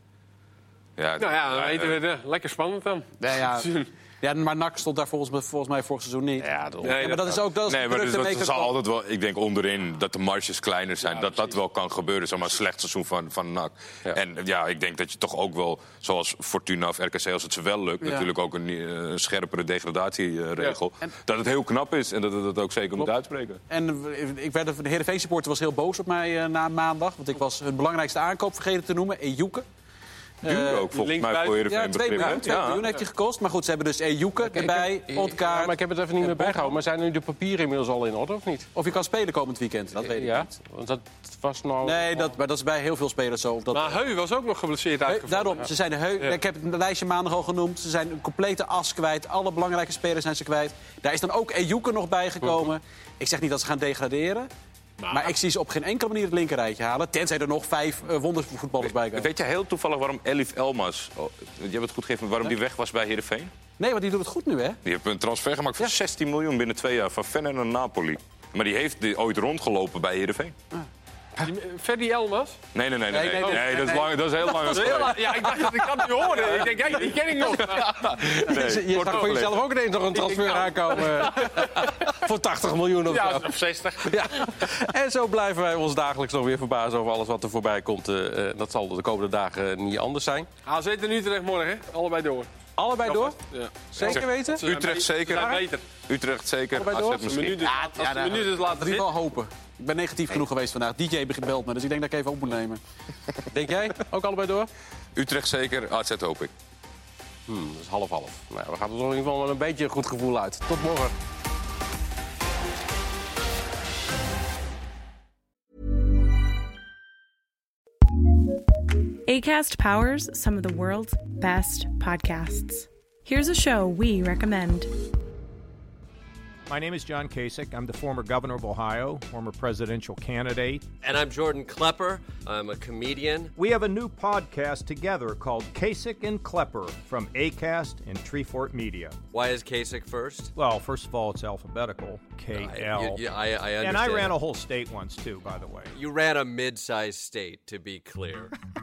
ja, Nou ja, dan weten we het. eh, Lekker spannend dan. Ja, ja. ja, maar NAC stond daar volgens, mij- volgens mij vorig seizoen niet. Ja, dat- Nee, Ja, maar dat is ook dat is Nee, maar dus dat zal altijd wel. Ik denk onderin dat de marges kleiner zijn. dat dat wel kan gebeuren. Zeg maar een slecht seizoen van, van NAC. Ja. En ja, ik denk dat je toch ook wel, zoals Fortuna of RKC, als het ze wel lukt, natuurlijk ook een, eh, een scherpere degradatieregel. Dat het heel knap is en dat het dat ook zeker moet uitspreken. En ik werd, de Heerenveen supporter was heel boos op mij eh, na maandag. Want ik was hun belangrijkste aankoop vergeten te noemen, Ejuke. Duur ook volgens mij voor Heerenveen Ja, 2 begrip, hè? miljoen, 2 Ja. miljoen heeft hij gekost. Maar goed, ze hebben dus Ejuke erbij, ik, Ontkaart. ja, maar ik heb het even niet meer bijgehouden. Maar zijn nu de papieren inmiddels al in orde of niet? Of je kan spelen komend weekend, dat weet ik ja, niet. want dat was nou... Nee, dat, maar dat is bij heel veel spelers zo. Of dat, Maar Heu was ook nog geblesseerd uitgevallen. daarom, ze zijn heu, Ja. ik heb het lijstje maandag al genoemd. Ze zijn een complete as kwijt. Alle belangrijke spelers zijn ze kwijt. Daar is dan ook Ejuke nog bijgekomen. Ik zeg niet dat ze gaan degraderen. Maar, ik zie ze op geen enkele manier het linkerrijtje halen. Tenzij er nog vijf uh, wondervoetballers bij komen. Weet je heel toevallig waarom Elif Elmas, oh, je hebt het goed gegeven, waarom die weg was bij Heerenveen? Nee, want die doet het goed nu, hè? Die heeft een transfer gemaakt voor 16 miljoen binnen twee jaar van Feyenoord naar Napoli. Maar die heeft die ooit rondgelopen bij Heerenveen. Die- Ferdy Elmas? Nee, nee, nee, nee. Nee, nee, nee, nee, dat, is nee. lang, dat is heel lang Dat is heel la- Ja, ik dacht dat ik kan het niet horen. Ik denk, hey, die ken ik nog. je je zag voor jezelf ook ineens nog een transfer aankomen. voor 80 miljoen of Ja, zo. of 60. Ja. En zo blijven wij ons dagelijks nog weer verbazen over alles wat er voorbij komt. Eh, eh, dat zal de komende dagen niet anders zijn. AZ en Utrecht morgen, allebei door. Allebei door? Ja. Zeker weten? Utrecht zeker. Beter. Utrecht zeker, Allebei door? AZ Als de misschien. minuten, als de nou, minuten in laten zitten. geval hopen. Ik ben negatief genoeg geweest vandaag. DJ belt me, dus ik denk dat ik even op moet nemen. Denk jij? Ook allebei door? Utrecht zeker, AZ hoop ik. Hmm, dat is half-half. Nou, we gaan er in ieder geval met een beetje een goed gevoel uit. Tot morgen. ACAST powers some of the world's best podcasts. Here's a show we recommend. My name is John Kasich. I'm the former governor of Ohio, former presidential candidate. And I'm Jordan Klepper. I'm a comedian. We have a new podcast together called Kasich and Klepper from ACAST and Treefort Media. Why is Kasich first? Well, first of all, it's alphabetical K L. You- I, I understand. And I ran a whole state once, too, by the way. You ran a mid-sized state, to be clear.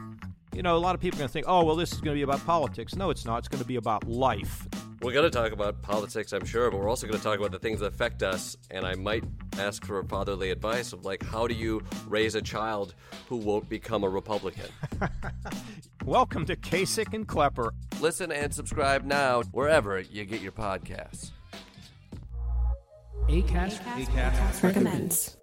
You know, a lot of people are going to think, oh, well, this is going to be about politics. No, it's not. It's going to be about life. We're going to talk about politics, I'm sure, but we're also going to talk about the things that affect us. And I might ask for fatherly advice of like, how do you raise a child who won't become a Republican? Welcome to Kasich and Klepper. Listen and subscribe now wherever you get your podcasts. Acast Recommends.